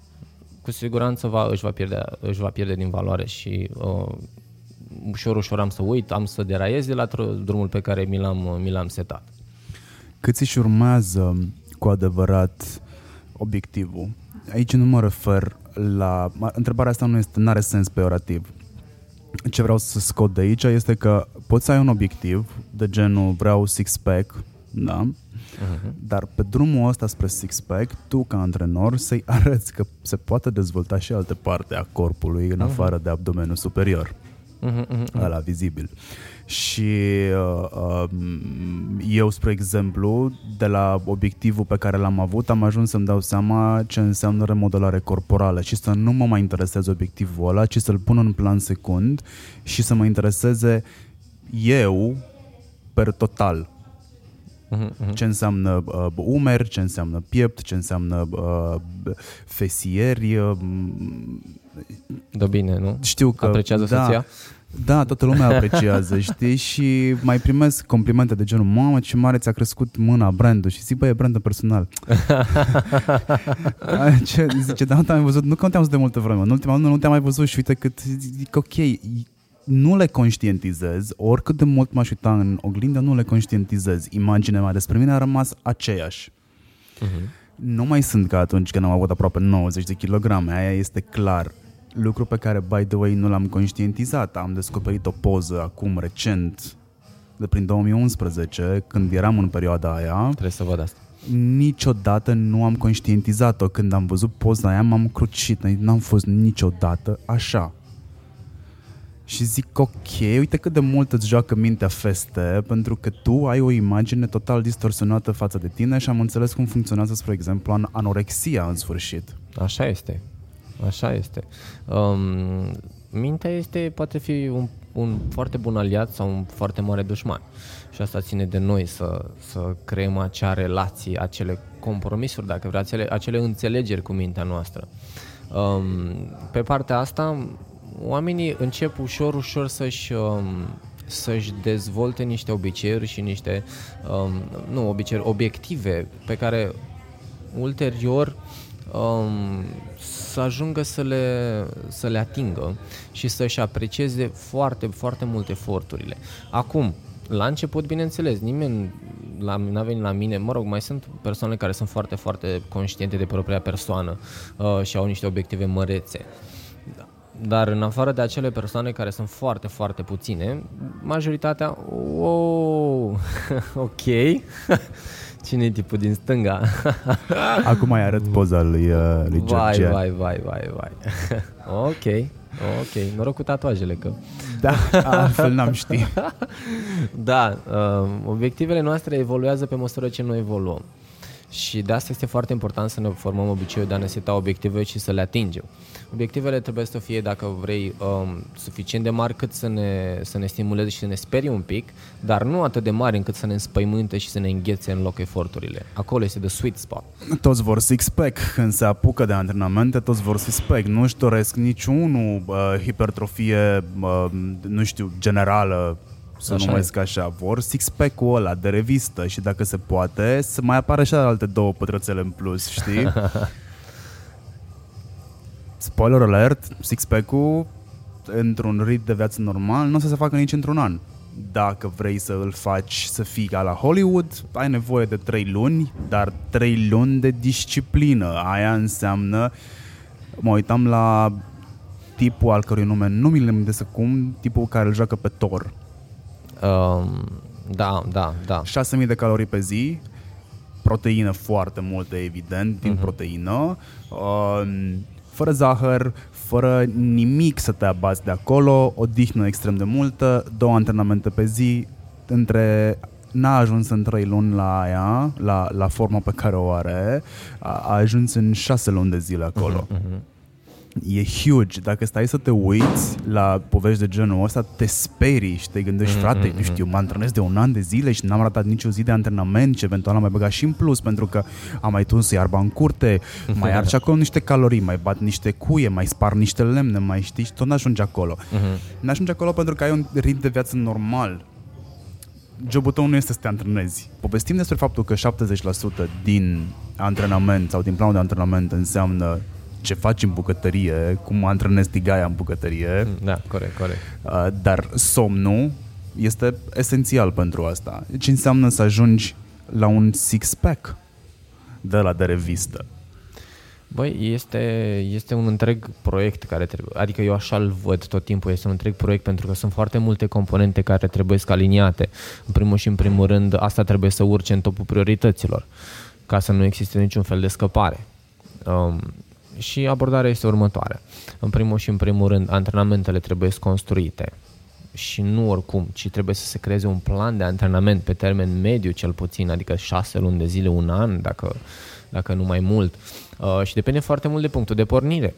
cu siguranță va, își, va pierde, își va pierde din valoare și uh, ușor, ușor am să uit, am să deraiez de la drumul pe care mi l-am, mi l-am setat. Cât își urmează cu adevărat obiectivul? Aici nu mă refer la... Întrebarea asta nu este, are sens peorativ. Ce vreau să scot de aici este că poți să ai un obiectiv de genul vreau six-pack, da? Uh-huh. Dar pe drumul ăsta spre six-pack, tu ca antrenor să-i arăți că se poate dezvolta și alte parte a corpului în uh-huh. afară de abdomenul superior. Uh-huh, uh-huh. Ăla vizibil. Și uh, uh, eu, spre exemplu, de la obiectivul pe care l-am avut, am ajuns să-mi dau seama ce înseamnă remodelare corporală și să nu mă mai intereseze obiectivul ăla, ci să-l pun în plan secund și să mă intereseze eu per total. Uh-huh, Ce înseamnă uh, umeri, ce înseamnă piept, ce înseamnă uh, fesieri. Uh, da bine, nu? Știu că... Apreciază da, soția? Da, toată lumea (laughs) apreciază, știi? Și mai primesc complimente de genul Mamă, ce mare ți-a crescut mâna, brandul Și zic, băi, e brandul personal (laughs) ce, Zice, da, nu te-am văzut Nu că nu te-am văzut de multă vreme În ultima nu, nu te-am mai văzut și uite cât Zic, ok, nu le conștientizez, oricât de mult m-aș uita în oglindă, nu le conștientizez. Imaginea mea despre mine a rămas aceeași. Uh-huh. Nu mai sunt ca atunci când am avut aproape 90 de kilograme, aia este clar lucru pe care, by the way, nu l-am conștientizat. Am descoperit o poză acum recent, de prin 2011, când eram în perioada aia. Trebuie să văd asta. Niciodată nu am conștientizat-o. Când am văzut poza aia, m-am crucit. N-am fost niciodată așa. Și zic, ok, uite cât de mult îți joacă mintea feste, pentru că tu ai o imagine total distorsionată față de tine și am înțeles cum funcționează, spre exemplu, anorexia în sfârșit. Așa este. Așa este. Um, mintea este, poate fi un, un foarte bun aliat sau un foarte mare dușman. Și asta ține de noi să, să creăm acea relație, acele compromisuri, dacă vreau, acele, acele înțelegeri cu mintea noastră. Um, pe partea asta, oamenii încep ușor, ușor să-și, um, să-și dezvolte niște obiceiuri și niște, um, nu obiceiuri, obiective pe care ulterior um, să ajungă să le, să le atingă și să-și aprecieze foarte, foarte mult eforturile. Acum, la început, bineînțeles, nimeni la, n-a venit la mine, mă rog, mai sunt persoane care sunt foarte, foarte conștiente de propria persoană uh, și au niște obiective mărețe. Dar în afară de acele persoane care sunt foarte, foarte puține, majoritatea, wow, (laughs) ok, (laughs) Cine e tipul din stânga? (laughs) Acum mai arăt poza lui, uh, lui George. Vai, vai, vai, vai, vai. (laughs) ok, ok. Noroc cu tatuajele, că... Da, altfel n-am ști. (laughs) da, uh, obiectivele noastre evoluează pe măsură ce noi evoluăm. Și de asta este foarte important să ne formăm obiceiul de a ne seta obiective și să le atingem. Obiectivele trebuie să fie, dacă vrei, um, suficient de mari cât să ne, să ne stimuleze și să ne sperie un pic, dar nu atât de mari încât să ne înspăimânte și să ne înghețe în loc eforturile. Acolo este the sweet spot. Toți vor six-pack când se apucă de antrenamente, toți vor six-pack. Nu își doresc niciunul uh, hipertrofie, uh, nu știu, generală, să așa numesc e. așa, vor six-pack-ul ăla de revistă și dacă se poate, să mai apară și alte două pătrățele în plus, știi? (laughs) Spoiler alert, six-pack-ul într-un rit de viață normal nu o să se facă nici într-un an. Dacă vrei să îl faci să fii ca la Hollywood, ai nevoie de 3 luni, dar 3 luni de disciplină. Aia înseamnă, mă uitam la tipul al cărui nume nu mi-l amintesc acum, tipul care îl joacă pe Thor. Um, da, da, da. 6000 de calorii pe zi, proteină foarte multă, evident, din uh-huh. proteină, uh, fără zahăr, fără nimic să te abați de acolo, o dihnă extrem de multă, două antrenamente pe zi, între n-a ajuns în trei luni la aia, la, la forma pe care o are, a, a ajuns în șase luni de zile acolo. Uh-huh, uh-huh e huge. Dacă stai să te uiți la povești de genul ăsta, te sperii și te gândești, mm-hmm. frate, nu știu, mă antrenez de un an de zile și n-am ratat nicio zi de antrenament și eventual am mai băgat și în plus pentru că am mai tuns iarba în curte, mai arci (laughs) acolo niște calorii, mai bat niște cuie, mai spar niște lemne, mai știi și tot n-ajungi acolo. Mm-hmm. N-ajungi acolo pentru că ai un ritm de viață normal jobul tău nu este să te antrenezi. Povestim despre faptul că 70% din antrenament sau din planul de antrenament înseamnă ce faci în bucătărie, cum antrenezi tigaia în bucătărie. Mm, da, corect, corect. Uh, dar somnul este esențial pentru asta. Ce înseamnă să ajungi la un six-pack de la de revistă? Băi, este, este un întreg proiect care trebuie, adică eu așa îl văd tot timpul, este un întreg proiect pentru că sunt foarte multe componente care trebuie să aliniate. În primul și în primul rând, asta trebuie să urce în topul priorităților, ca să nu existe niciun fel de scăpare. Um, și abordarea este următoarea. În primul și în primul rând, antrenamentele trebuie construite și nu oricum, ci trebuie să se creeze un plan de antrenament pe termen mediu cel puțin, adică șase luni de zile, un an, dacă, dacă nu mai mult. Uh, și depinde foarte mult de punctul de pornire.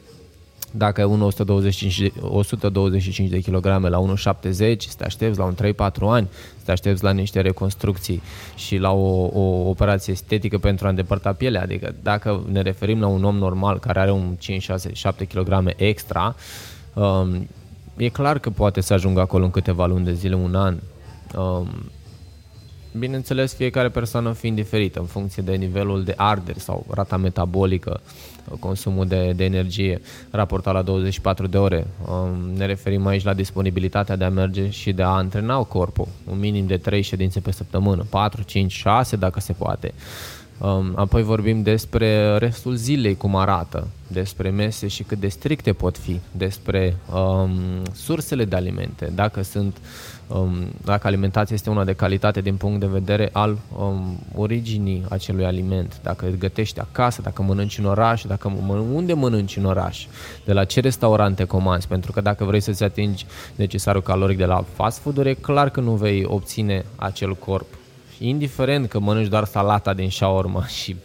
Dacă e 125 de, 125 de kg la 1,70, să te aștepți la un 3-4 ani, să te aștepți la niște reconstrucții și la o, o operație estetică pentru a îndepărta pielea. Adică dacă ne referim la un om normal care are un 5, 6, 7 kg extra, um, e clar că poate să ajungă acolo în câteva luni de zile, un an. Um, bineînțeles, fiecare persoană fiind diferită în funcție de nivelul de arderi sau rata metabolică, consumul de, de energie raportat la 24 de ore. Um, ne referim aici la disponibilitatea de a merge și de a antrena corpul, un minim de 3 ședințe pe săptămână, 4, 5, 6 dacă se poate. Um, apoi vorbim despre restul zilei, cum arată, despre mese și cât de stricte pot fi, despre um, sursele de alimente, dacă sunt um, dacă alimentația este una de calitate din punct de vedere al um, originii acelui aliment, dacă îl gătești acasă, dacă mănânci în oraș, dacă mănânci, unde mănânci în oraș, de la ce restaurante comanzi, pentru că dacă vrei să-ți atingi necesarul caloric de la fast food-uri, e clar că nu vei obține acel corp indiferent că mănânci doar salata din shawarma și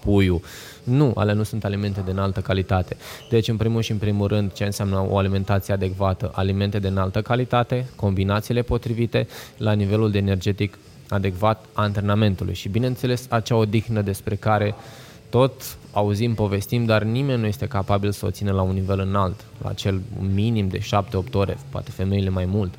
puiul. Nu, ale nu sunt alimente de înaltă calitate. Deci, în primul și în primul rând, ce înseamnă o alimentație adecvată? Alimente de înaltă calitate, combinațiile potrivite, la nivelul de energetic adecvat antrenamentului și, bineînțeles, acea odihnă despre care tot auzim, povestim, dar nimeni nu este capabil să o țină la un nivel înalt, la cel minim de 7-8 ore, poate femeile mai mult.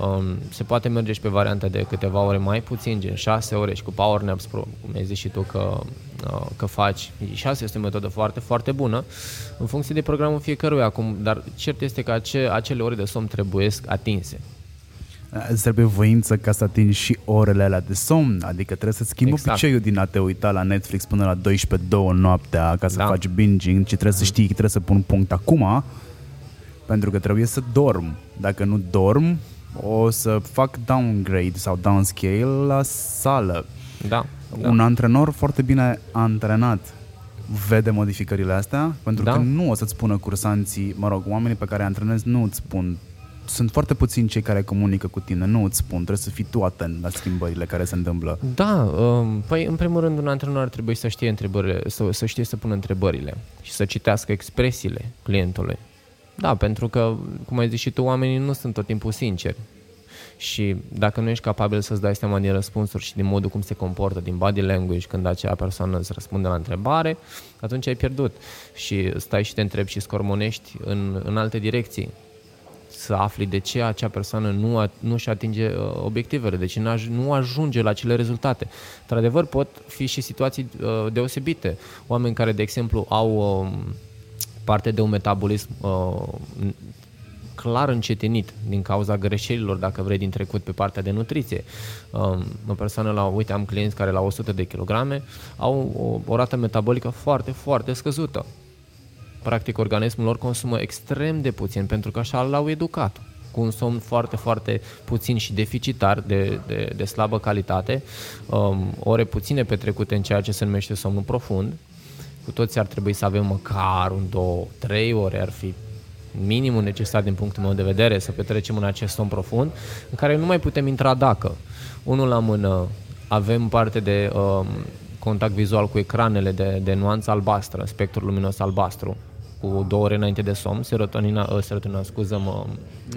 Um, se poate merge și pe variante de câteva ore mai puțin, gen 6 ore și cu power naps, cum ai zis și tu că, uh, că faci. Și asta este o metodă foarte, foarte bună în funcție de programul fiecăruia acum, dar cert este că ace, acele ore de somn trebuie atinse. Îți trebuie voință ca să atingi și orele alea de somn, adică trebuie să schimbi exact. obiceiul din a te uita la Netflix până la 12-2 noaptea ca să da. faci binging, ci trebuie să știi că trebuie să pun punct acum, pentru că trebuie să dorm. Dacă nu dorm, o să fac downgrade sau downscale la sală. Da. da. Un antrenor foarte bine antrenat vede modificările astea, pentru da. că nu o să-ți spună cursanții, mă rog, oamenii pe care antrenezi nu îți spun sunt foarte puțini cei care comunică cu tine, nu îți spun, trebuie să fii tu atent la schimbările care se întâmplă. Da, um, păi în primul rând un antrenor ar trebui să știe întrebările, să, să știe să pună întrebările și să citească expresiile clientului. Da, pentru că, cum ai zis și tu, oamenii nu sunt tot timpul sinceri. Și dacă nu ești capabil să-ți dai seama din răspunsuri și din modul cum se comportă, din body language, când acea persoană îți răspunde la întrebare, atunci ai pierdut. Și stai și te întrebi și scormonești în, în alte direcții să afli de ce acea persoană nu, a, nu și atinge uh, obiectivele, de ce nu ajunge la cele rezultate. Într-adevăr, pot fi și situații uh, deosebite. Oameni care, de exemplu, au uh, parte de un metabolism uh, clar încetinit din cauza greșelilor, dacă vrei, din trecut pe partea de nutriție. Um, o persoană la, uite, am clienți care la 100 de kilograme au o, o rată metabolică foarte, foarte scăzută. Practic, organismul lor consumă extrem de puțin, pentru că așa l-au educat cu un somn foarte, foarte puțin și deficitar, de, de, de slabă calitate, um, ore puține petrecute în ceea ce se numește somnul profund. Cu toți ar trebui să avem măcar un, două, trei ore, ar fi minimul necesar din punctul meu de vedere să petrecem în acest somn profund, în care nu mai putem intra dacă. Unul la mână avem parte de um, contact vizual cu ecranele de, de nuanță albastră, spectrul luminos albastru, cu două ore înainte de somn, serotonina, uh, serotonina, scuză-mă,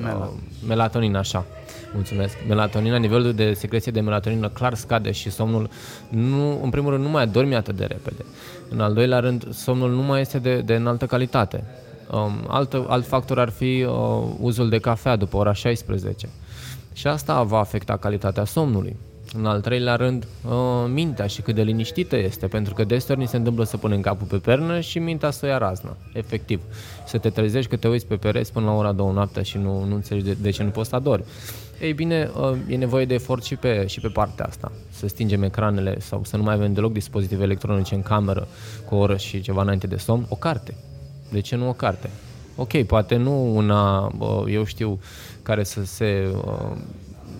uh, melatonina, așa, mulțumesc. Melatonina, nivelul de secreție de melatonină clar scade și somnul, nu, în primul rând, nu mai adormi atât de repede. În al doilea rând, somnul nu mai este de, de înaltă calitate. Um, alt, alt factor ar fi uh, uzul de cafea după ora 16. Și asta va afecta calitatea somnului. În al treilea rând, uh, mintea și cât de liniștită este, pentru că deseori ni se întâmplă să punem capul pe pernă și mintea să o ia raznă, efectiv. Să te trezești că te uiți pe pereți până la ora 2 noaptea și nu, nu înțelegi de, de ce nu poți să adori. Ei bine, uh, e nevoie de efort și pe, și pe partea asta. Să stingem ecranele sau să nu mai avem deloc dispozitive electronice în cameră cu o oră și ceva înainte de somn. O carte. De ce nu o carte? Ok, poate nu una, eu știu, care să se uh,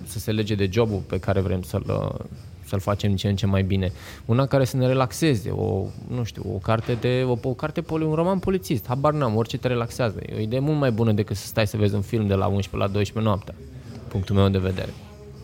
să se lege de jobul pe care vrem să-l, uh, să-l facem ce în ce mai bine. Una care să ne relaxeze, o, nu știu, o carte de, o, o carte, poli, un roman polițist, habar n-am, orice te relaxează. E o idee mult mai bună decât să stai să vezi un film de la 11 la 12 noaptea, punctul meu de vedere.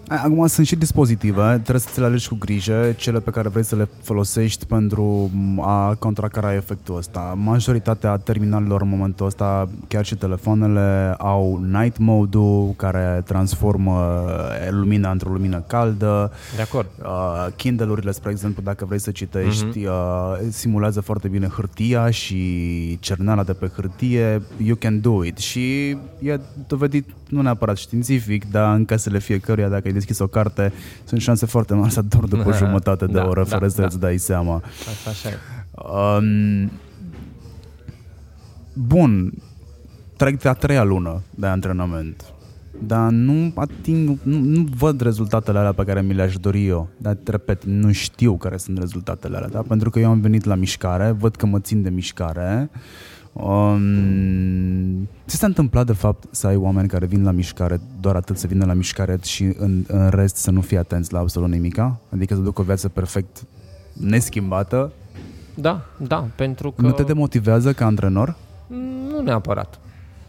Acum sunt și dispozitive, trebuie să ți le alegi cu grijă, cele pe care vrei să le folosești pentru a contracara efectul ăsta. Majoritatea terminalelor în momentul ăsta, chiar și telefoanele, au night mode-ul care transformă lumina într-o lumină caldă. De acord. Uh, Kindle-urile, spre exemplu, dacă vrei să citești, uh-huh. uh, simulează foarte bine hârtia și cerneala de pe hârtie. You can do it. Și e dovedit nu neapărat științific, dar în casele fiecăruia, dacă ai deschis o carte, sunt șanse foarte mari să dormi după da, (laughs) jumătate de da, oră, da, fără să da. îți dai seama. Asta așa e. Um, bun, trec de a treia lună de antrenament, dar nu ating, nu, nu văd rezultatele alea pe care mi le-aș dori eu. Dar, repet, nu știu care sunt rezultatele alea, da? pentru că eu am venit la mișcare, văd că mă țin de mișcare, uh, Um, ți s-a întâmplat de fapt să ai oameni care vin la mișcare doar atât să vină la mișcare și în, în rest să nu fie atenți la absolut nimica? Adică să ducă o viață perfect neschimbată? Da, da, pentru că... Nu te demotivează ca antrenor? Nu neapărat.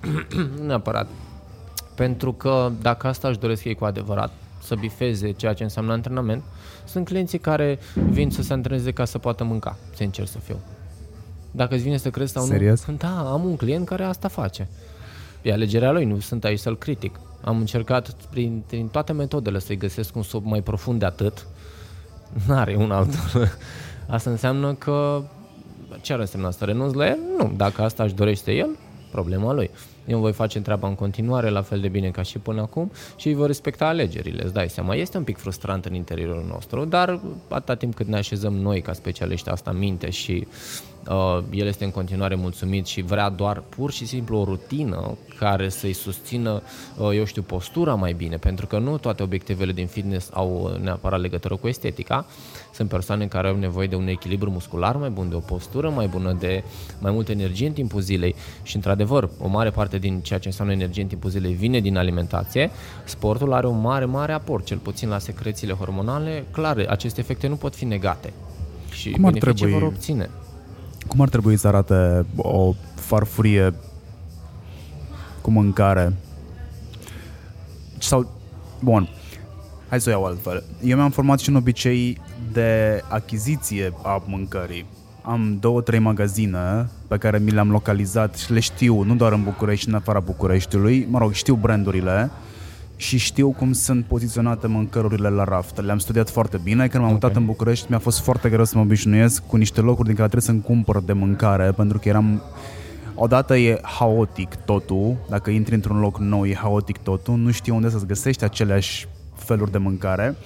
(clears throat) nu neapărat. Pentru că dacă asta își doresc ei cu adevărat, să bifeze ceea ce înseamnă antrenament, sunt clienții care vin să se antreneze ca să poată mânca, sincer să fiu. Dacă îți vine să crezi sau Serios? nu. Da, am un client care asta face. E alegerea lui, nu sunt aici să-l critic. Am încercat prin, prin toate metodele să-i găsesc un sub mai profund de atât. N-are un altul. (laughs) Asta înseamnă că ce ar însemna asta? Renunț la el? Nu. Dacă asta își dorește el, problema lui. Eu voi face treaba în continuare la fel de bine ca și până acum și îi voi respecta alegerile, îți dai seama. Este un pic frustrant în interiorul nostru, dar atâta timp cât ne așezăm noi ca specialiști asta în minte și uh, el este în continuare mulțumit și vrea doar pur și simplu o rutină care să-i susțină, uh, eu știu, postura mai bine, pentru că nu toate obiectivele din fitness au neapărat legătură cu estetica. Sunt persoane care au nevoie de un echilibru muscular mai bun, de o postură mai bună, de mai multă energie în timpul zilei și, într-adevăr, o mare parte din ceea ce înseamnă energie în timpul zilei vine din alimentație. Sportul are un mare, mare aport, cel puțin la secrețiile hormonale. Clar, aceste efecte nu pot fi negate și Cum ar trebui, vor obține. Cum ar trebui să arate o farfurie cu mâncare sau, bun, hai să o iau altfel. Eu mi-am format și un obicei de achiziție a mâncării. Am două, trei magazine pe care mi le-am localizat și le știu, nu doar în București, și în afara Bucureștiului. Mă rog, știu brandurile și știu cum sunt poziționate mâncărurile la raft. Le-am studiat foarte bine. Când m-am mutat okay. în București, mi-a fost foarte greu să mă obișnuiesc cu niște locuri din care trebuie să-mi cumpăr de mâncare, pentru că eram Odată e haotic totul, dacă intri într-un loc nou e haotic totul, nu știi unde să-ți găsești aceleași feluri de mâncare.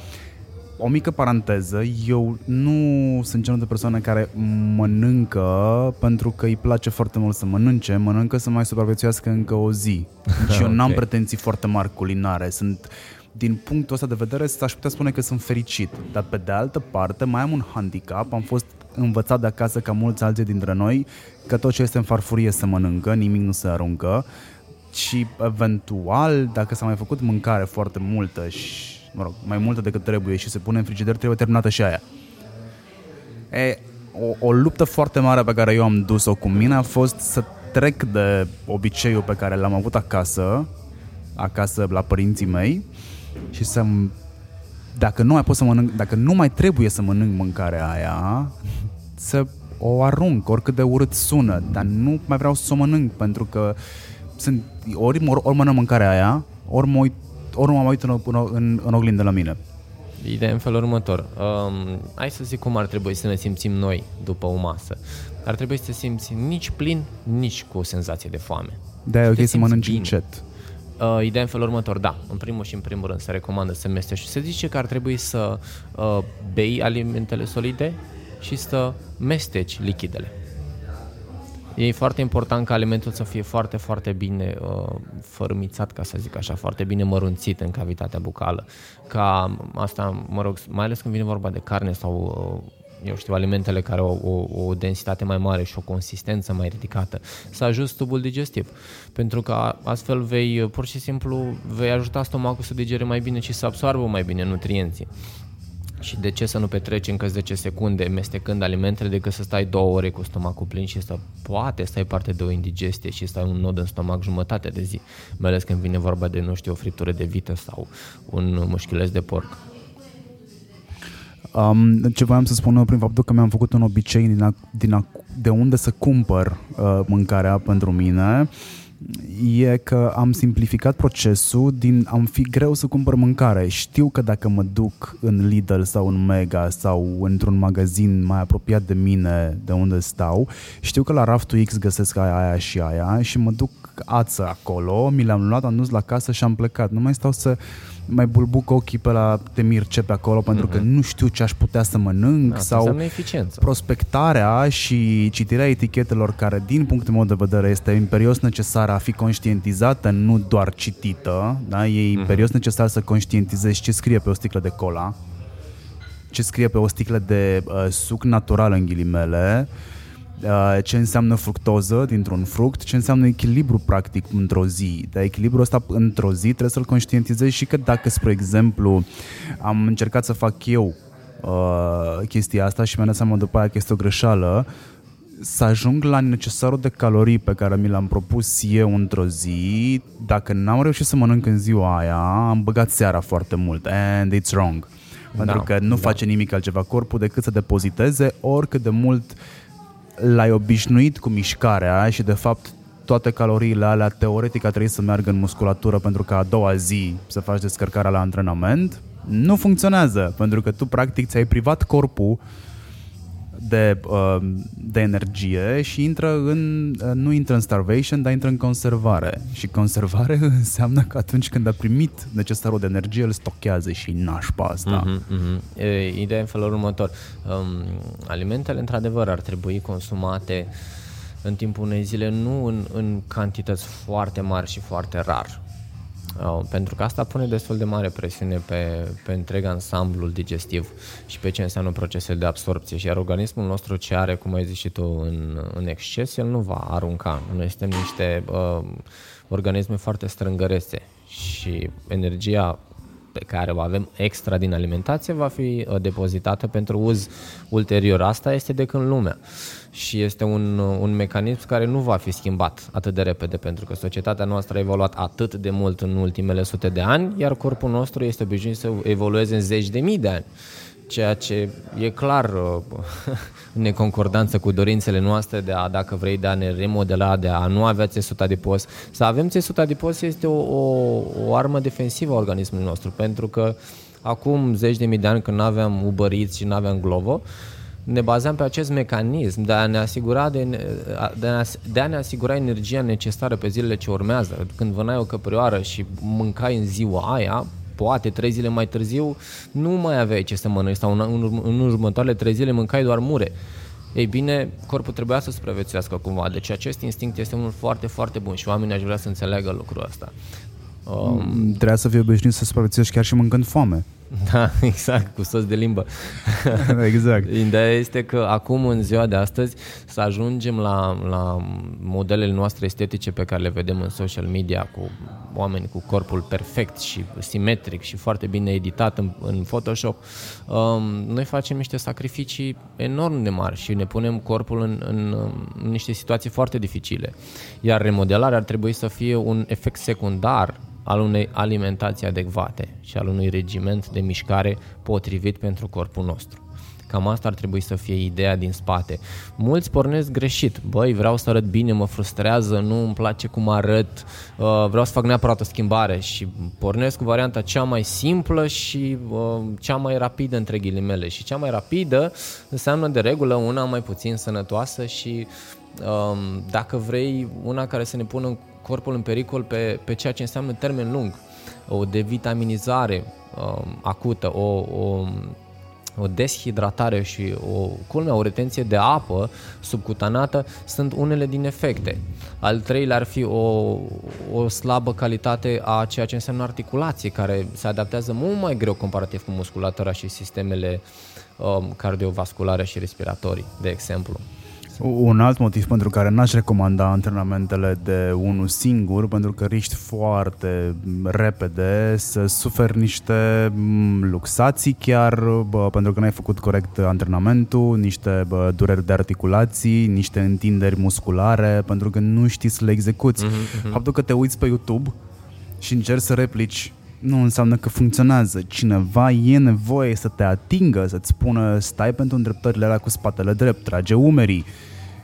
O mică paranteză, eu nu sunt genul de persoană care mănâncă pentru că îi place foarte mult să mănânce, mănâncă să mai supraviețuiască încă o zi. (laughs) Și eu n-am pretenții foarte mari culinare, sunt din punctul ăsta de vedere, aș putea spune că sunt fericit. Dar pe de altă parte, mai am un handicap. Am fost învățat de acasă, ca mulți alții dintre noi, că tot ce este în farfurie se mănâncă, nimic nu se aruncă. Și eventual, dacă s-a mai făcut mâncare foarte multă și, mă rog, mai multă decât trebuie și se pune în frigider, trebuie terminată și aia. E, o, o luptă foarte mare pe care eu am dus-o cu mine a fost să trec de obiceiul pe care l-am avut acasă, acasă la părinții mei, și să dacă nu mai pot să mănânc, dacă nu mai trebuie să mănânc mâncarea aia, să o arunc, oricât de urât sună, dar nu mai vreau să o mănânc pentru că sunt, ori, ori, ori mănânc mâncarea aia, ori mă uit, ori mă uit în, în, în, în oglindă la mine. Ideea în felul următor. Um, hai să zic cum ar trebui să ne simțim noi după o masă. Ar trebui să te simți nici plin, nici cu o senzație de foame. Da, e ok să mănânci bine. încet. Uh, ideea în felul următor, da, în primul și în primul rând se recomandă să mestești. Se zice că ar trebui să uh, bei alimentele solide și să mesteci lichidele. E foarte important ca alimentul să fie foarte, foarte bine uh, fărâmițat, ca să zic așa, foarte bine mărunțit în cavitatea bucală. Ca asta, mă rog, mai ales când vine vorba de carne sau uh, eu știu, alimentele care au o, o densitate mai mare și o consistență mai ridicată, să ajuți tubul digestiv. Pentru că astfel vei, pur și simplu, vei ajuta stomacul să digere mai bine și să absorbă mai bine nutrienții. Și de ce să nu petreci încă 10 secunde mestecând alimentele decât să stai două ore cu stomacul plin și să poate să ai parte de o indigestie și să ai un nod în stomac jumătate de zi, mai ales când vine vorba de, nu știu, o friptură de vită sau un mușchiuleț de porc. Um, ce voiam să spun eu prin faptul că mi-am făcut un obicei din a, din a, de unde să cumpăr uh, mâncarea pentru mine e că am simplificat procesul din am fi greu să cumpăr mâncare. Știu că dacă mă duc în Lidl sau în Mega sau într-un magazin mai apropiat de mine, de unde stau, știu că la raftul X găsesc aia, aia și aia și mă duc ață acolo, mi le-am luat, am dus la casă și am plecat. Nu mai stau să mai bulbuc ochii pe la temir ce pe acolo pentru mm-hmm. că mhm. nu știu ce aș putea să mănânc da, sau eficiență. prospectarea și citirea etichetelor care din punctul meu de vedere este imperios necesară a fi conștientizată, nu doar citită, da? e mhm. imperios mm-hmm. necesar să conștientizezi ce scrie pe o sticlă de cola, ce scrie pe o sticlă de uh, suc natural în ghilimele, uh, Uh, ce înseamnă fructoză dintr-un fruct, ce înseamnă echilibru practic într-o zi. Dar echilibrul ăsta într-o zi trebuie să-l conștientizezi și că dacă, spre exemplu, am încercat să fac eu uh, chestia asta și mi-am dat seama după aia că este o greșeală, să ajung la necesarul de calorii pe care mi l-am propus eu într-o zi, dacă n-am reușit să mănânc în ziua aia, am băgat seara foarte mult and it's wrong. Pentru da, că nu da. face nimic altceva corpul decât să depoziteze oricât de mult uh, l-ai obișnuit cu mișcarea și de fapt toate caloriile alea teoretic ar trebui să meargă în musculatură pentru că a doua zi să faci descărcarea la antrenament, nu funcționează pentru că tu practic ți-ai privat corpul de, uh, de energie și intră în, uh, nu intră în starvation, dar intră în conservare. Și conservare (laughs) înseamnă că atunci când a primit necesarul de energie, îl stochează și nașpa asta. Uh-huh, uh-huh. E, ideea în felul următor. Um, alimentele, într-adevăr, ar trebui consumate în timpul unei zile, nu în, în cantități foarte mari și foarte rar. Uh, pentru că asta pune destul de mare presiune pe, pe întreg ansamblul digestiv și pe ce înseamnă procesele de absorpție. Și iar organismul nostru ce are, cum ai zis și tu, în, în exces, el nu va arunca. Noi suntem niște uh, organisme foarte strângărese și energia pe care o avem extra din alimentație va fi uh, depozitată pentru uz ulterior. Asta este de când lumea și este un, uh, un mecanism care nu va fi schimbat atât de repede pentru că societatea noastră a evoluat atât de mult în ultimele sute de ani, iar corpul nostru este obișnuit să evolueze în zeci de mii de ani ceea ce e clar uh, (laughs) în neconcordanță cu dorințele noastre de a, dacă vrei, de a ne remodela, de a nu avea țesut adipos. Să avem țesut adipos este o, o, o armă defensivă a organismului nostru, pentru că acum zeci de mii de ani când nu aveam ubăriți și nu aveam glovo, ne bazăm pe acest mecanism de a ne asigura, de, de, a, de a ne asigura energia necesară pe zilele ce urmează. Când vânai o căprioară și mâncai în ziua aia, poate trei zile mai târziu nu mai aveai ce să mănânci sau în, în, în următoarele trei zile mâncai doar mure. Ei bine, corpul trebuia să supraviețuiască cumva, deci acest instinct este unul foarte, foarte bun și oamenii aș vrea să înțeleagă lucrul ăsta. Um, Trebuia să fii obișnuit să supraviețuiești chiar și mâncând foame. (laughs) Da, exact, cu sos de limbă. (laughs) exact. Ideea este că acum, în ziua de astăzi, să ajungem la, la modelele noastre estetice pe care le vedem în social media cu oameni cu corpul perfect și simetric și foarte bine editat în, în Photoshop, um, noi facem niște sacrificii enorm de mari și ne punem corpul în, în, în niște situații foarte dificile. Iar remodelarea ar trebui să fie un efect secundar al unei alimentații adecvate și al unui regiment de mișcare potrivit pentru corpul nostru. Cam asta ar trebui să fie ideea din spate. Mulți pornesc greșit. Băi, vreau să arăt bine, mă frustrează, nu îmi place cum arăt, uh, vreau să fac neapărat o schimbare și pornesc cu varianta cea mai simplă și uh, cea mai rapidă între ghilimele. Și cea mai rapidă înseamnă de regulă una mai puțin sănătoasă și um, dacă vrei una care să ne pună corpul în pericol pe, pe ceea ce înseamnă termen lung, o devitaminizare um, acută, o, o, o deshidratare și o culmea, o retenție de apă subcutanată sunt unele din efecte. Al treilea ar fi o, o slabă calitate a ceea ce înseamnă articulație, care se adaptează mult mai greu comparativ cu musculatura și sistemele um, cardiovasculare și respiratorii, de exemplu. Un alt motiv pentru care n-aș recomanda antrenamentele de unul singur, pentru că riști foarte repede să suferi niște mm, luxații chiar, bă, pentru că n-ai făcut corect antrenamentul, niște bă, dureri de articulații, niște întinderi musculare, pentru că nu știi să le execuți. Mm-hmm. Faptul că te uiți pe YouTube și încerci să replici nu înseamnă că funcționează. Cineva e nevoie să te atingă, să-ți spună stai pentru îndreptările alea cu spatele drept, trage umerii,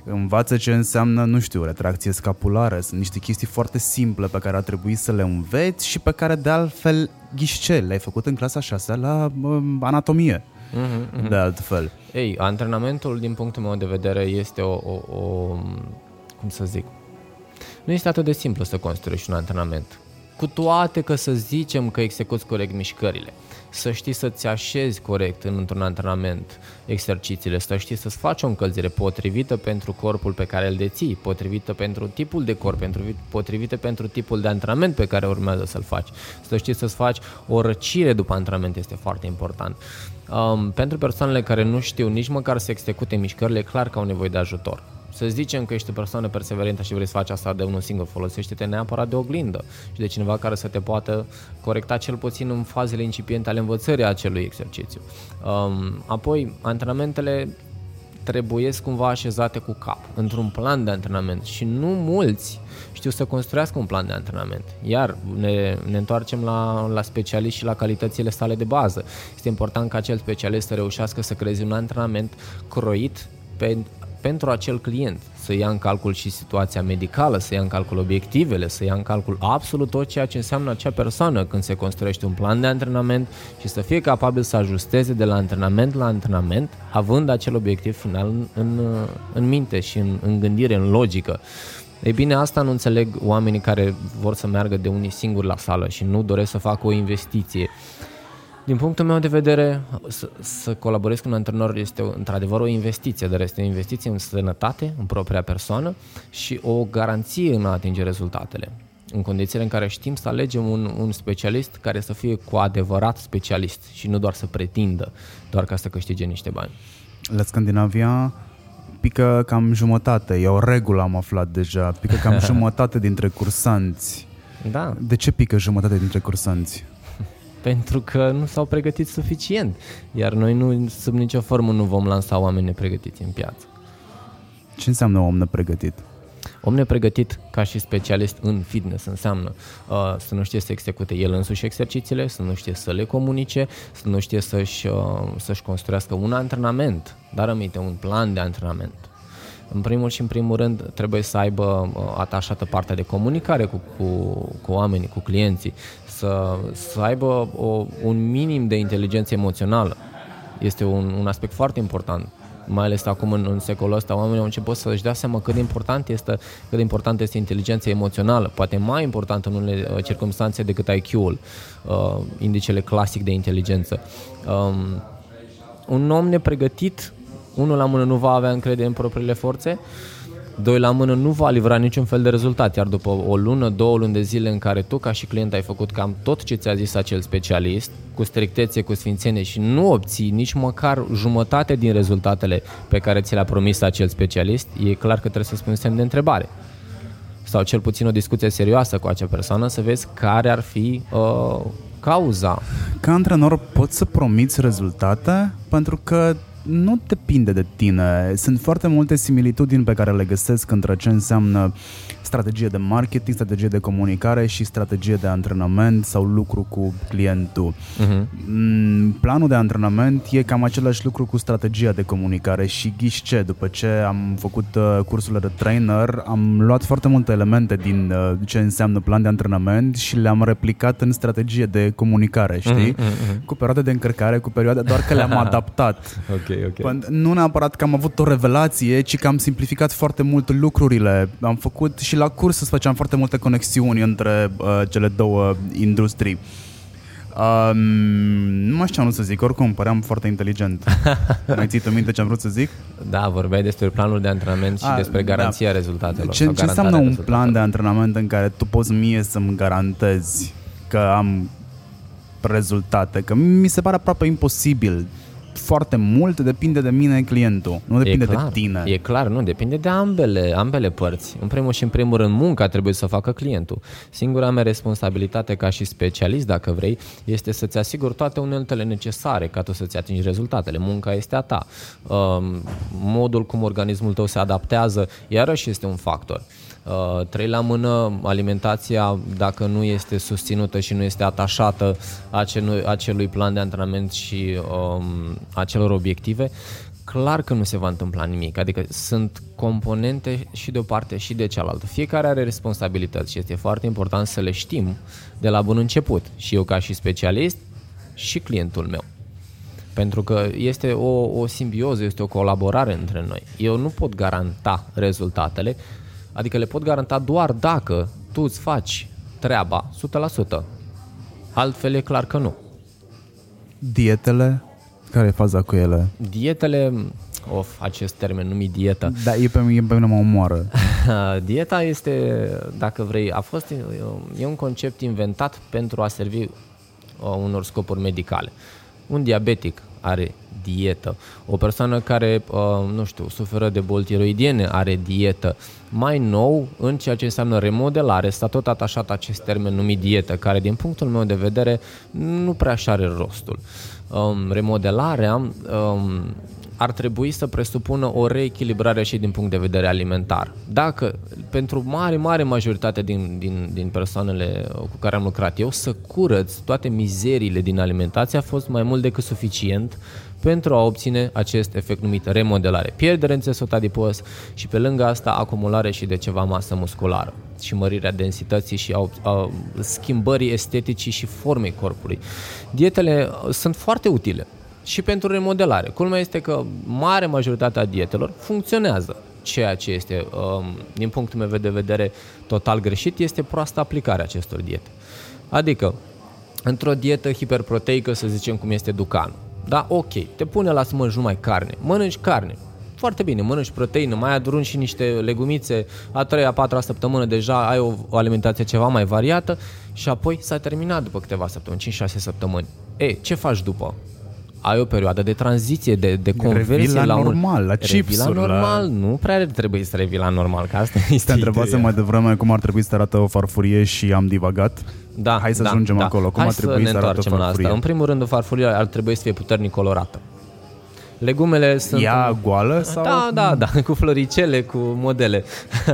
învață ce înseamnă, nu știu, retracție scapulară. Sunt niște chestii foarte simple pe care ar trebui să le înveți și pe care de altfel ghișce, le-ai făcut în clasa 6 la uh, anatomie. Mm-hmm, De altfel. Ei, antrenamentul, din punctul meu de vedere, este o, o, o cum să zic, nu este atât de simplu să construiești un antrenament. Cu toate că să zicem că execuți corect mișcările să știi să-ți așezi corect în, într-un antrenament exercițiile, să știi să-ți faci o încălzire potrivită pentru corpul pe care îl deții, potrivită pentru tipul de corp, pentru, potrivită pentru tipul de antrenament pe care urmează să-l faci, să știi să-ți faci o răcire după antrenament este foarte important. Um, pentru persoanele care nu știu nici măcar să execute mișcările, e clar că au nevoie de ajutor să zicem că ești o persoană perseverentă și vrei să faci asta de unul singur, folosește-te neapărat de oglindă și de cineva care să te poată corecta cel puțin în fazele incipiente ale învățării acelui exercițiu. Um, apoi, antrenamentele trebuie cumva așezate cu cap, într-un plan de antrenament și nu mulți știu să construiască un plan de antrenament. Iar ne, ne întoarcem la, la specialist și la calitățile sale de bază. Este important ca acel specialist să reușească să creeze un antrenament croit pe, pentru acel client, să ia în calcul și situația medicală, să ia în calcul obiectivele, să ia în calcul absolut tot ceea ce înseamnă acea persoană când se construiește un plan de antrenament și să fie capabil să ajusteze de la antrenament la antrenament, având acel obiectiv final în, în, în minte și în, în gândire, în logică. Ei bine, asta nu înțeleg oamenii care vor să meargă de unii singuri la sală și nu doresc să facă o investiție. Din punctul meu de vedere, să, să colaborez cu un antrenor este într-adevăr o investiție, dar este o investiție în sănătate, în propria persoană și o garanție în a atinge rezultatele. În condițiile în care știm să alegem un, un specialist care să fie cu adevărat specialist și nu doar să pretindă, doar ca să câștige niște bani. La Scandinavia pică cam jumătate, e o regulă am aflat deja, pică cam (laughs) jumătate dintre cursanți. Da. De ce pică jumătate dintre cursanți? Pentru că nu s-au pregătit suficient. Iar noi nu, sub nicio formă nu vom lansa oameni nepregătiți în piață. Ce înseamnă om nepregătit? Om nepregătit ca și specialist în fitness înseamnă uh, să nu știe să execute el însuși exercițiile, să nu știe să le comunice, să nu știe să-și, uh, să-și construiască un antrenament, dar aminte, un plan de antrenament. În primul și în primul rând trebuie să aibă uh, atașată partea de comunicare cu, cu, cu oamenii, cu clienții, să, să aibă o, un minim de inteligență emoțională. Este un, un aspect foarte important mai ales acum în, în secolul ăsta, oamenii au început să-și dea seama cât de important este, cât de important este inteligența emoțională, poate mai important în unele uh, circunstanțe decât IQ-ul, uh, indicele clasic de inteligență. Um, un om nepregătit, unul la mână nu va avea încredere în propriile forțe, uh, doi la mână nu va livra niciun fel de rezultat, iar după o lună, două luni de zile în care tu ca și client ai făcut cam tot ce ți-a zis acel specialist, cu strictețe, cu sfințenie și nu obții nici măcar jumătate din rezultatele pe care ți le-a promis acel specialist, e clar că trebuie să spui un semn de întrebare sau cel puțin o discuție serioasă cu acea persoană să vezi care ar fi uh, cauza. Ca antrenor poți să promiți rezultate pentru că nu depinde de tine. Sunt foarte multe similitudini pe care le găsesc între ce înseamnă strategie de marketing, strategie de comunicare și strategie de antrenament sau lucru cu clientul. Uh-huh. Planul de antrenament e cam același lucru cu strategia de comunicare și ghiși ce, după ce am făcut uh, cursurile de trainer, am luat foarte multe elemente din uh, ce înseamnă plan de antrenament și le-am replicat în strategie de comunicare, știi? Uh-huh, uh-huh. Cu perioade de încărcare, cu perioade, doar că le-am (laughs) adaptat. ok, ok. Nu neapărat că am avut o revelație, ci că am simplificat foarte mult lucrurile. Am făcut și la curs să făceam foarte multe conexiuni între uh, cele două industrii. Um, nu mai știu ce am să zic, oricum păream foarte inteligent. (laughs) mai ții tu minte ce am vrut să zic? Da, vorbeai despre planul de antrenament și A, despre da. garanția da. rezultatelor. Ce, ce înseamnă un plan de antrenament în care tu poți mie să-mi garantezi că am rezultate? Că mi se pare aproape imposibil foarte mult depinde de mine clientul, nu depinde e clar, de tine. E clar, nu, depinde de ambele, ambele părți. În primul și în primul rând, munca trebuie să facă clientul. Singura mea responsabilitate ca și specialist, dacă vrei, este să-ți asiguri toate uneltele necesare ca tu să-ți atingi rezultatele. Munca este a ta. Um, modul cum organismul tău se adaptează, iarăși este un factor. Uh, trei la mână, alimentația, dacă nu este susținută și nu este atașată acelui, acelui plan de antrenament și um, acelor obiective, clar că nu se va întâmpla nimic. Adică sunt componente și de o parte și de cealaltă. Fiecare are responsabilități și este foarte important să le știm de la bun început. Și eu ca și specialist și clientul meu. Pentru că este o, o simbioză, este o colaborare între noi. Eu nu pot garanta rezultatele, Adică le pot garanta doar dacă tu îți faci treaba 100%. Altfel e clar că nu. Dietele? Care e faza cu ele? Dietele, of, acest termen numit dietă. Da, e pe, e pe mine mă omoară. (laughs) Dieta este, dacă vrei, a fost, e un concept inventat pentru a servi uh, unor scopuri medicale. Un diabetic are dietă. O persoană care, uh, nu știu, suferă de boli tiroidiene are dietă. Mai nou, în ceea ce înseamnă remodelare, s-a tot atașat acest termen numit dietă, care din punctul meu de vedere nu prea așa are rostul. Um, remodelarea um, ar trebui să presupună o reechilibrare și din punct de vedere alimentar. Dacă, pentru mare, mare majoritate din, din, din persoanele cu care am lucrat eu, să curăț toate mizerile din alimentație a fost mai mult decât suficient pentru a obține acest efect numit remodelare. Pierdere în țesut adipos și pe lângă asta acumulare și de ceva masă musculară și mărirea densității și a, a schimbării esteticii și formei corpului. Dietele uh, sunt foarte utile și pentru remodelare. Culmea este că mare majoritatea dietelor funcționează. Ceea ce este, um, din punctul meu de vedere, total greșit este proasta aplicarea acestor diete. Adică, într-o dietă hiperproteică, să zicem cum este Ducan, da, ok, te pune la să mănânci numai carne, mănânci carne, foarte bine, mănânci proteină, mai adun și niște legumițe, a treia, a patra săptămână deja ai o, o alimentație ceva mai variată și apoi s-a terminat după câteva săptămâni, 5-6 săptămâni. E, ce faci după? ai o perioadă de tranziție, de, de conversie la, la normal, un... la chips la normal, la... nu prea trebuie să revii la normal, că asta este Te întrebase mai devreme cum ar trebui să arată o farfurie și am divagat? Da, Hai să da, ajungem da. acolo. Cum Hai ar trebui să să, ne arate întoarcem la asta. farfuria? În primul rând, farfuria ar trebui să fie puternic colorată. Legumele sunt... Ea goală sau... Da, da, da, cu floricele, cu modele.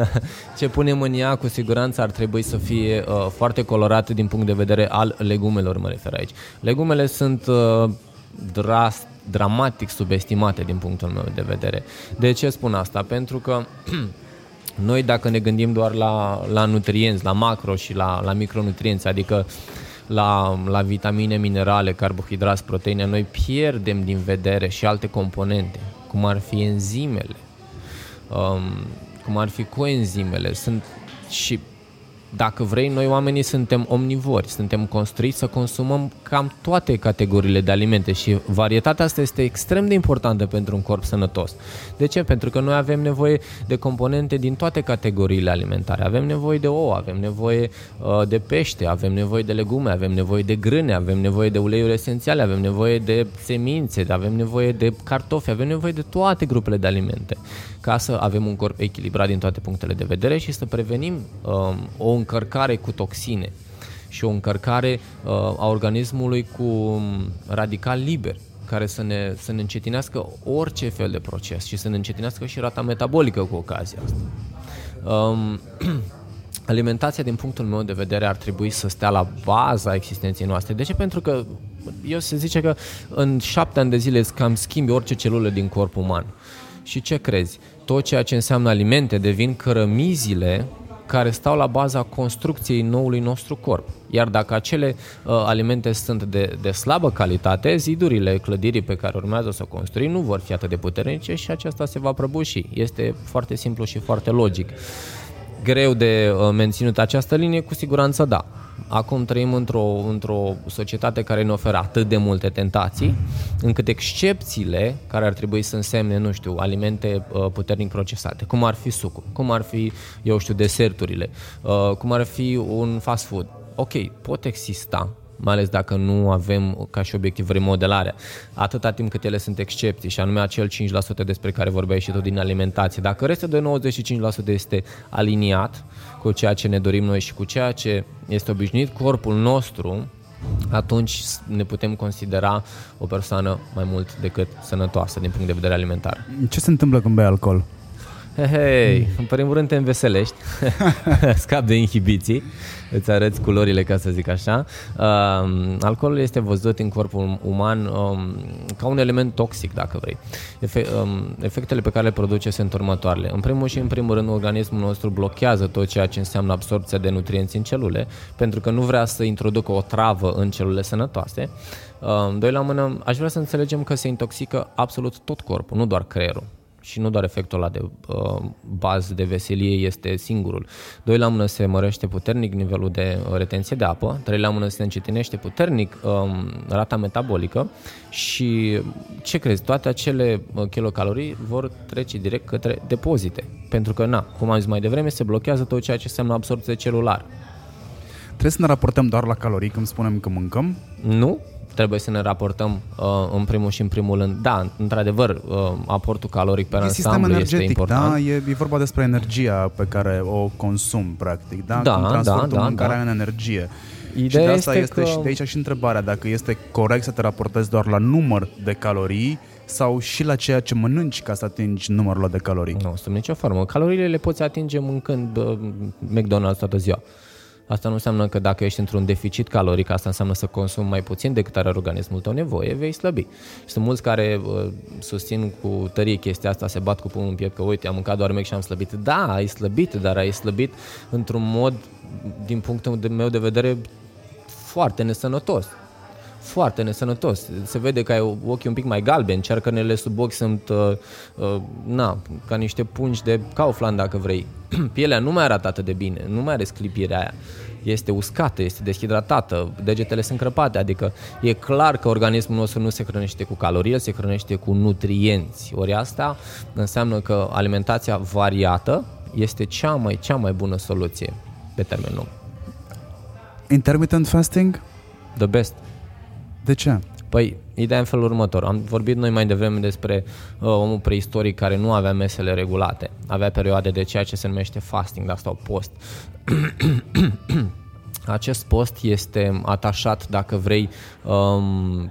(laughs) Ce punem în ea, cu siguranță, ar trebui să fie uh, foarte colorate din punct de vedere al legumelor, mă refer aici. Legumele sunt uh, dras, dramatic subestimate din punctul meu de vedere. De ce spun asta? Pentru că (clears throat) noi dacă ne gândim doar la, la nutrienți, la macro și la, la micronutrienți, adică la, la vitamine, minerale, carbohidrați, proteine, noi pierdem din vedere și alte componente, cum ar fi enzimele, um, cum ar fi coenzimele. Sunt și dacă vrei, noi oamenii suntem omnivori, suntem construiți să consumăm cam toate categoriile de alimente și varietatea asta este extrem de importantă pentru un corp sănătos. De ce? Pentru că noi avem nevoie de componente din toate categoriile alimentare. Avem nevoie de ouă, avem nevoie uh, de pește, avem nevoie de legume, avem nevoie de grâne, avem nevoie de uleiuri esențiale, avem nevoie de semințe, avem nevoie de cartofi, avem nevoie de toate grupele de alimente ca să avem un corp echilibrat din toate punctele de vedere și să prevenim um, o încărcare cu toxine și o încărcare uh, a organismului cu um, radical liber care să ne, să ne încetinească orice fel de proces și să ne încetinească și rata metabolică cu ocazia asta. Um, (clears throat) alimentația, din punctul meu de vedere, ar trebui să stea la baza existenței noastre. De ce? Pentru că eu se zice că în șapte ani de zile îți cam schimbi orice celulă din corpul uman. Și ce crezi? Tot ceea ce înseamnă alimente devin cărămizile care stau la baza construcției noului nostru corp. Iar dacă acele uh, alimente sunt de, de slabă calitate, zidurile clădirii pe care urmează să o construim nu vor fi atât de puternice și aceasta se va prăbuși. Este foarte simplu și foarte logic. Greu de uh, menținut această linie? Cu siguranță da. Acum trăim într-o, într-o societate care ne oferă atât de multe tentații, încât excepțiile care ar trebui să însemne, nu știu, alimente uh, puternic procesate, cum ar fi sucul, cum ar fi, eu știu, deserturile, uh, cum ar fi un fast food. Ok, pot exista, mai ales dacă nu avem ca și obiectiv remodelarea, atâta timp cât ele sunt excepții și anume acel 5% despre care vorbeai și tu din alimentație. Dacă restul de 95% este aliniat cu ceea ce ne dorim noi și cu ceea ce este obișnuit corpul nostru, atunci ne putem considera o persoană mai mult decât sănătoasă din punct de vedere alimentar. Ce se întâmplă când bei alcool? Hei, hei, în primul rând te înveselești, (laughs) scap de inhibiții, îți arăți culorile, ca să zic așa. Uh, alcoolul este văzut în corpul uman um, ca un element toxic, dacă vrei. Efe, um, efectele pe care le produce sunt următoarele. În primul și în primul rând, organismul nostru blochează tot ceea ce înseamnă absorpția de nutrienți în celule, pentru că nu vrea să introducă o travă în celulele sănătoase. Uh, doi la mână, aș vrea să înțelegem că se intoxică absolut tot corpul, nu doar creierul și nu doar efectul ăla de uh, bază de veselie este singurul. Doi la mână se mărește puternic nivelul de uh, retenție de apă, trei la mână se încetinește puternic um, rata metabolică și ce crezi, toate acele uh, kilocalorii vor trece direct către depozite. Pentru că, na, cum am zis mai devreme, se blochează tot ceea ce înseamnă absorție celulară. Trebuie să ne raportăm doar la calorii când spunem că mâncăm? Nu, trebuie să ne raportăm uh, în primul și în primul rând. Da, într-adevăr, uh, aportul caloric pe E sistem ansamblu este energetic, important. da? E, e vorba despre energia pe care o consum, practic, da? Da, Cum transform da, tu da, mâncarea da. în energie. Ideea și de asta este este că- și de aici și întrebarea, dacă este corect să te raportezi doar la număr de calorii sau și la ceea ce mănânci ca să atingi numărul ăla de calorii. Nu, sub nicio formă. Caloriile le poți atinge mâncând uh, McDonald's toată ziua. Asta nu înseamnă că dacă ești într-un deficit caloric, asta înseamnă să consumi mai puțin decât are organismul tău nevoie, vei slăbi. Sunt mulți care uh, susțin cu tărie chestia asta, se bat cu pumnul în piept că uite, am mâncat doar Mac și am slăbit. Da, ai slăbit, dar ai slăbit într-un mod, din punctul de- meu de vedere, foarte nesănătos. Foarte nesănătos. Se vede că ai ochii un pic mai galbeni, cearcănele sub ochi sunt, uh, uh, na, ca niște pungi de Kaufland, dacă vrei. (clears throat) Pielea nu mai arată atât de bine, nu mai are sclipirea aia. Este uscată, este deshidratată, degetele sunt crăpate, adică e clar că organismul nostru nu se hrănește cu calorii, el se hrănește cu nutrienți. Ori asta înseamnă că alimentația variată este cea mai, cea mai bună soluție pe termen lung. Intermittent fasting? The best. De ce? Păi, ideea e în felul următor. Am vorbit noi mai devreme despre uh, omul preistoric care nu avea mesele regulate. Avea perioade de ceea ce se numește fasting, dar sau post. (coughs) Acest post este atașat, dacă vrei, um,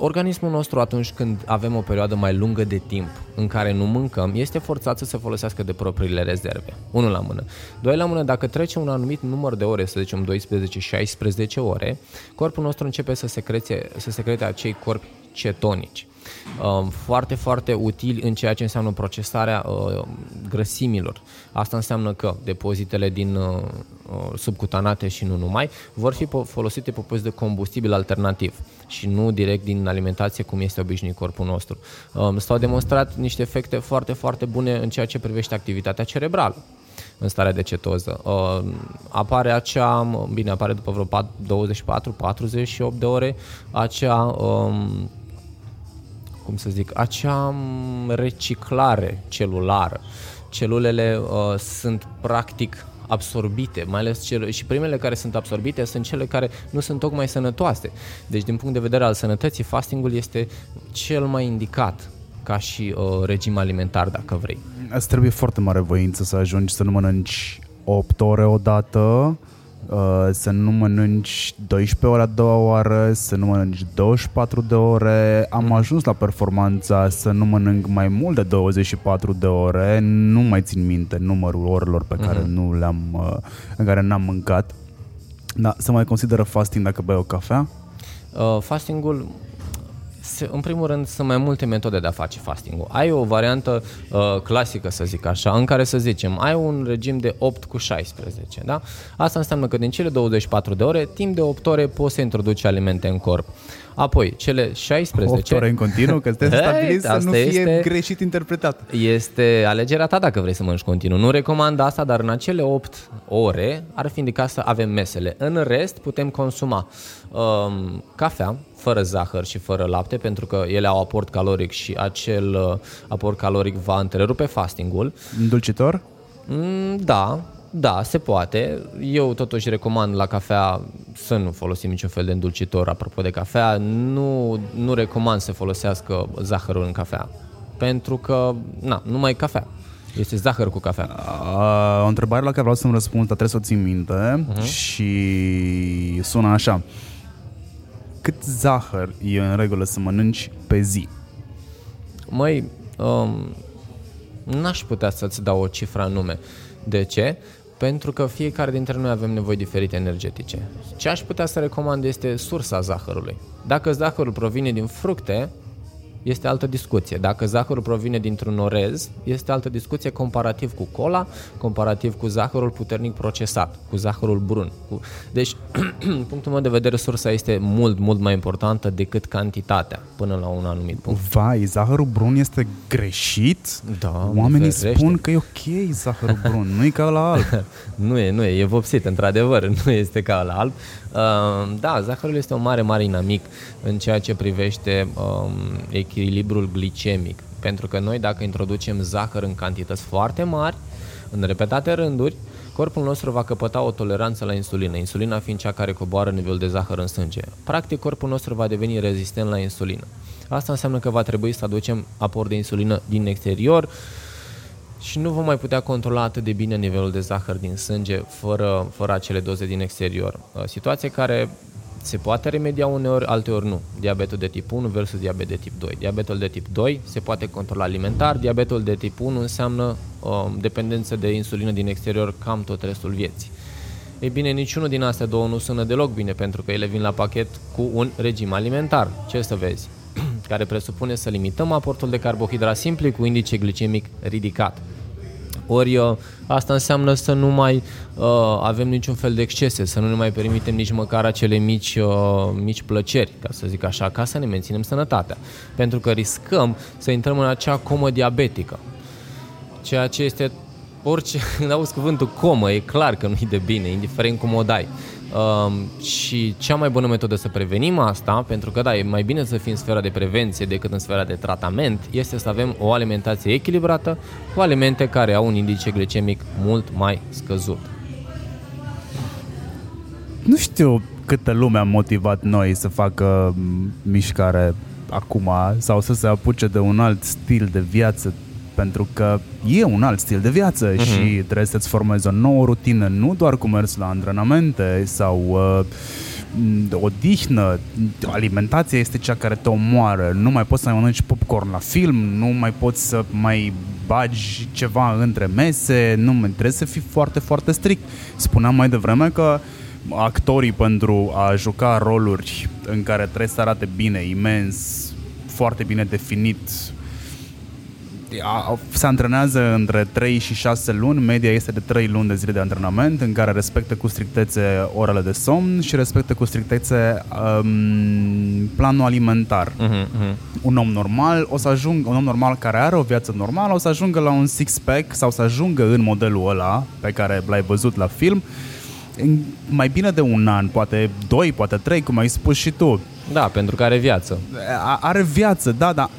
organismul nostru atunci când avem o perioadă mai lungă de timp în care nu mâncăm, este forțat să se folosească de propriile rezerve. Unul la mână. Doi la mână, dacă trece un anumit număr de ore, să zicem 12-16 ore, corpul nostru începe să secrete, să secrete acei corpi cetonici. Um, foarte, foarte utili în ceea ce înseamnă procesarea uh, grăsimilor. Asta înseamnă că depozitele din uh, uh, subcutanate și nu numai vor fi folosite pe post de combustibil alternativ și nu direct din alimentație cum este obișnuit corpul nostru. Um, s-au demonstrat niște efecte foarte, foarte bune în ceea ce privește activitatea cerebrală în starea de cetoză. Uh, apare acea, bine, apare după vreo 24-48 de ore, acea um, cum să zic, acea reciclare celulară. Celulele uh, sunt practic absorbite, mai ales cele, și primele care sunt absorbite sunt cele care nu sunt tocmai sănătoase. Deci din punct de vedere al sănătății, fastingul este cel mai indicat ca și uh, regim alimentar, dacă vrei. Îți trebuie foarte mare voință să ajungi să nu mănânci 8 ore odată, Uh, să nu mănânci 12 ore a doua oară, să nu mănânci 24 de ore. Am mm. ajuns la performanța să nu mănânc mai mult de 24 de ore. Nu mai țin minte numărul orelor pe care mm-hmm. nu le-am, uh, în care n-am mâncat. Da, să mai consideră fasting dacă bei o cafea? Uh, fastingul în primul rând, sunt mai multe metode de a face fasting Ai o variantă uh, clasică, să zic așa, în care să zicem, ai un regim de 8 cu 16, da? Asta înseamnă că din cele 24 de ore, timp de 8 ore poți să introduci alimente în corp. Apoi, cele 16... 8 ore în continuu, că trebuie (laughs) stabilit să nu fie este, greșit interpretat. Este alegerea ta dacă vrei să mănânci continuu. Nu recomand asta, dar în acele 8 ore ar fi indicat să avem mesele. În rest, putem consuma um, cafea, fără zahăr și fără lapte, pentru că ele au aport caloric și acel uh, aport caloric va întrerupe fastingul. Îndulcitor? Mm, da, da, se poate. Eu totuși recomand la cafea să nu folosim niciun fel de îndulcitor. Apropo de cafea, nu, nu recomand să folosească zahărul în cafea. Pentru că, na, numai cafea. Este zahăr cu cafea. A, o întrebare la care vreau să-mi răspund, dar trebuie să o țin minte uh-huh. și sună așa. Cât zahăr e în regulă să mănânci pe zi? Măi, um, n-aș putea să-ți dau o cifră anume. De ce? pentru că fiecare dintre noi avem nevoi diferite energetice. Ce aș putea să recomand este sursa zahărului. Dacă zahărul provine din fructe, este altă discuție. Dacă zahărul provine dintr-un orez, este altă discuție comparativ cu cola, comparativ cu zahărul puternic procesat, cu zahărul brun. Cu... Deci, (clears throat) punctul meu de vedere, sursa este mult, mult mai importantă decât cantitatea până la un anumit punct. Vai, zahărul brun este greșit? Da, Oamenii spun că e ok zahărul brun, nu e ca la alb. (laughs) nu e, nu e, e vopsit, într-adevăr, (laughs) nu este ca la alb. Uh, da, zahărul este un mare, mare inamic în ceea ce privește um, echilibrul glicemic. Pentru că noi dacă introducem zahăr în cantități foarte mari, în repetate rânduri, corpul nostru va căpăta o toleranță la insulină, insulina fiind cea care coboară nivelul de zahăr în sânge. Practic, corpul nostru va deveni rezistent la insulină. Asta înseamnă că va trebui să aducem aport de insulină din exterior și nu vom mai putea controla atât de bine nivelul de zahăr din sânge fără, fără acele doze din exterior. Situație care se poate remedia uneori, alteori nu. Diabetul de tip 1 versus diabet de tip 2. Diabetul de tip 2 se poate controla alimentar, diabetul de tip 1 înseamnă um, dependență de insulină din exterior cam tot restul vieții. Ei bine, niciunul din astea două nu sună deloc bine pentru că ele vin la pachet cu un regim alimentar. Ce să vezi? Care presupune să limităm aportul de carbohidrat simpli cu indice glicemic ridicat. Ori uh, asta înseamnă să nu mai uh, avem niciun fel de excese, să nu ne mai permitem nici măcar acele mici, uh, mici plăceri, ca să zic așa, ca să ne menținem sănătatea. Pentru că riscăm să intrăm în acea comă diabetică. Ceea ce este orice, (laughs) când auzi cuvântul comă, e clar că nu e de bine, indiferent cum o dai. Um, și cea mai bună metodă să prevenim asta, pentru că da, e mai bine să fim în sfera de prevenție decât în sfera de tratament, este să avem o alimentație echilibrată cu alimente care au un indice glicemic mult mai scăzut. Nu știu câtă lume am motivat noi să facă mișcare acum sau să se apuce de un alt stil de viață, pentru că e un alt stil de viață uh-huh. și trebuie să-ți formezi o nouă rutină, nu doar cu mers la antrenamente sau uh, odihnă, alimentația este cea care te omoară. Nu mai poți să mai mănânci popcorn la film, nu mai poți să mai bagi ceva între mese, nu trebuie să fii foarte, foarte strict. Spuneam mai devreme că actorii pentru a juca roluri în care trebuie să arate bine, imens, foarte bine definit, se antrenează între 3 și 6 luni, media este de 3 luni de zile de antrenament în care respectă cu strictețe orele de somn și respectă cu strictețe um, planul alimentar. Uh-huh, uh-huh. Un om normal o să ajungă, un om normal care are o viață normală o să ajungă la un six-pack sau să ajungă în modelul ăla pe care l-ai văzut la film în mai bine de un an, poate doi, poate trei, cum ai spus și tu. Da, pentru că are viață. A, are viață, da, dar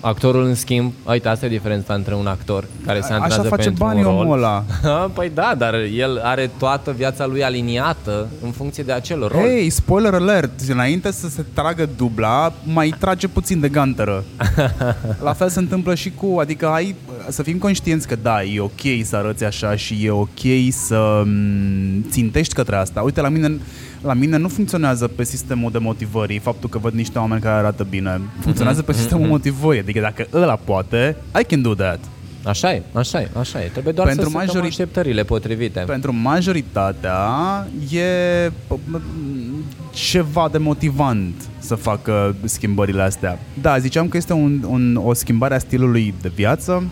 Actorul, în schimb, uite, asta e diferența între un actor care se antrenează Așa face pentru banii un rol. omul ăla. (laughs) păi da, dar el are toată viața lui aliniată în funcție de acel rol. Hey, spoiler alert! Înainte să se tragă dubla, mai trage puțin de ganteră. (laughs) La fel se întâmplă și cu, adică ai, să fim conștienți că da, e ok să arăți așa și e ok să mm, țintești către asta. Uite, la mine la mine nu funcționează pe sistemul de motivării, faptul că văd niște oameni care arată bine. Funcționează pe mhm, sistemul mhm. motivării, adică dacă ăla poate, I can do that. Așa e, așa e, așa e. Trebuie doar pentru să majori... așteptările potrivite. Pentru majoritatea e ceva de motivant să facă schimbările astea. Da, ziceam că este un, un, o schimbare a stilului de viață,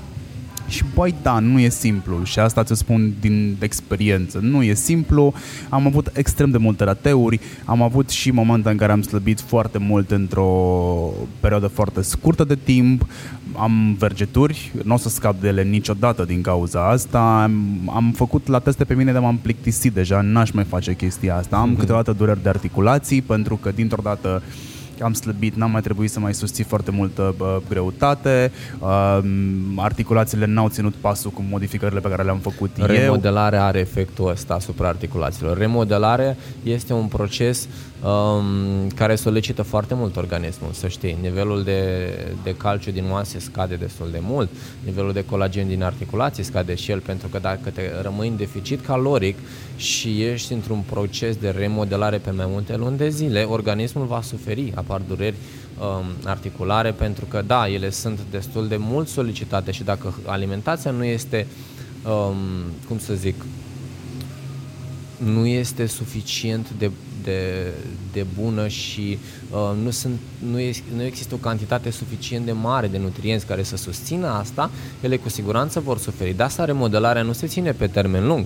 și băi, da, nu e simplu. Și asta ți spun din experiență. Nu e simplu, am avut extrem de multe rateuri, am avut și momente în care am slăbit foarte mult într-o perioadă foarte scurtă de timp, am vergeturi, nu o să scap de ele niciodată din cauza asta, am, am făcut la teste pe mine, dar m-am plictisit deja, n-aș mai face chestia asta. Am mm-hmm. câteodată dureri de articulații pentru că dintr-o dată am slăbit, n-am mai trebuit să mai susții foarte multă uh, greutate, uh, articulațiile n-au ținut pasul cu modificările pe care le-am făcut Remodelarea eu. Remodelarea are efectul ăsta asupra articulațiilor. Remodelarea este un proces um, care solicită foarte mult organismul, să știi. Nivelul de, de calciu din oase scade destul de mult, nivelul de colagen din articulații scade și el, pentru că dacă te rămâi în deficit caloric și ești într-un proces de remodelare pe mai multe luni de zile, organismul va suferi, apar dureri um, articulare, pentru că, da, ele sunt destul de mult solicitate și dacă alimentația nu este, um, cum să zic, nu este suficient de de, de bună și uh, nu, sunt, nu, e, nu există o cantitate suficient de mare de nutrienți care să susțină asta, ele cu siguranță vor suferi. De asta remodelarea nu se ține pe termen lung.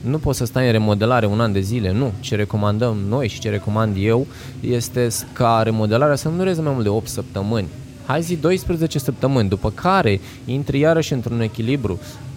Nu poți să stai în remodelare un an de zile, nu. Ce recomandăm noi și ce recomand eu este ca remodelarea să nu dureze mai mult de 8 săptămâni. Hai zi 12 săptămâni, după care intri iarăși într-un echilibru, Uh,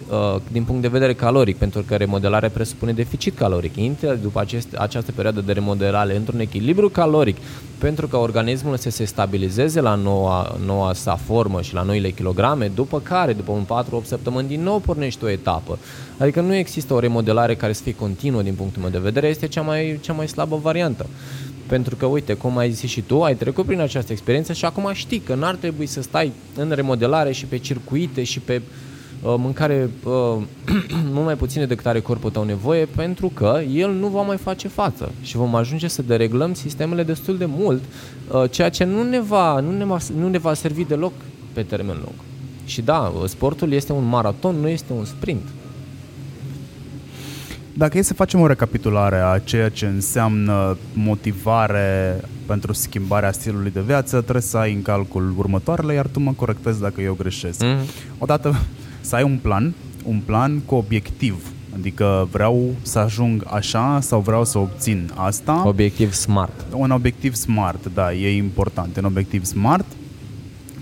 din punct de vedere caloric, pentru că remodelarea presupune deficit caloric. Intră după acest, această perioadă de remodelare într-un echilibru caloric, pentru că organismul să se stabilizeze la noua, noua sa formă și la noile kilograme, după care, după un 4-8 săptămâni, din nou pornești o etapă. Adică nu există o remodelare care să fie continuă din punctul meu de vedere, este cea mai, cea mai slabă variantă. Pentru că, uite, cum ai zis și tu, ai trecut prin această experiență și acum știi că n-ar trebui să stai în remodelare și pe circuite și pe uh, Uh, mâncare uh, (clears throat) mult mai puține decât are corpul tău nevoie pentru că el nu va mai face față și vom ajunge să dereglăm sistemele destul de mult, uh, ceea ce nu ne, va, nu, ne va, nu ne va servi deloc pe termen lung. Și da, sportul este un maraton, nu este un sprint. Dacă e să facem o recapitulare a ceea ce înseamnă motivare pentru schimbarea stilului de viață, trebuie să ai în calcul următoarele, iar tu mă corectezi dacă eu greșesc. Mm-hmm. Odată, să ai un plan, un plan cu obiectiv. Adică vreau să ajung așa sau vreau să obțin asta. Obiectiv smart. Un obiectiv smart, da, e important. Un obiectiv smart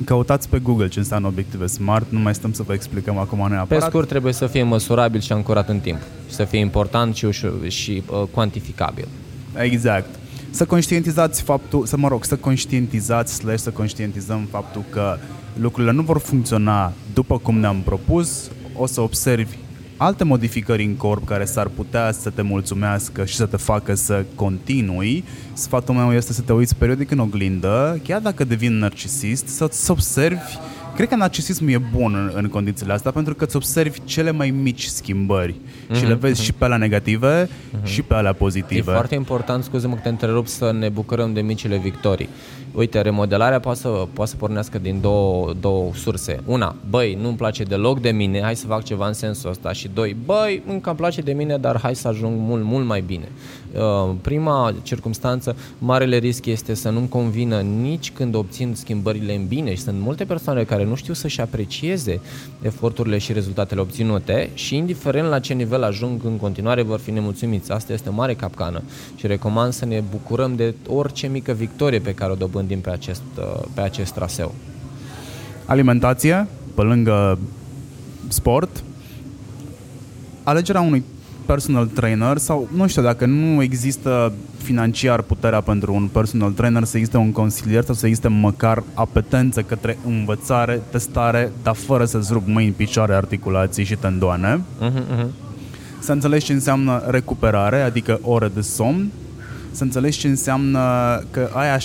Căutați pe Google ce înseamnă obiective smart, nu mai stăm să vă explicăm acum neapărat. Pe scurt, trebuie să fie măsurabil și ancorat în timp. Să fie important și, și, și uh, cuantificabil. Exact. Să conștientizați faptul, să mă rog, să conștientizați slash să conștientizăm faptul că lucrurile nu vor funcționa după cum ne-am propus, o să observi alte modificări în corp care s-ar putea să te mulțumească și să te facă să continui, sfatul meu este să te uiți periodic în oglindă, chiar dacă devin narcisist, să-ți observi. Cred că narcisismul e bun în, în condițiile astea pentru că îți observi cele mai mici schimbări mm-hmm. și le vezi mm-hmm. și pe alea negative mm-hmm. și pe alea pozitive. E foarte important, scuze-mă că te întrerup, să ne bucurăm de micile victorii. Uite, remodelarea poate să, poate să pornească din două, două surse. Una, băi, nu-mi place deloc de mine, hai să fac ceva în sensul ăsta. Și doi, băi, încă îmi place de mine, dar hai să ajung mult, mult mai bine. Uh, prima circunstanță, marele risc este să nu-mi convină nici când obțin schimbările în bine și sunt multe persoane care nu știu să-și aprecieze eforturile și rezultatele obținute și indiferent la ce nivel ajung în continuare vor fi nemulțumiți. Asta este o mare capcană și recomand să ne bucurăm de orice mică victorie pe care o dobândim pe acest, uh, pe acest traseu. Alimentație, pe lângă sport, alegerea unui personal trainer sau nu știu dacă nu există financiar puterea pentru un personal trainer să existe un consilier sau să existe măcar apetență către învățare, testare, dar fără să-ți rup mâini, picioare, articulații și tendoane. Uh-huh, uh-huh. Să înțelegi ce înseamnă recuperare, adică ore de somn, să înțelegi ce înseamnă că aia 70%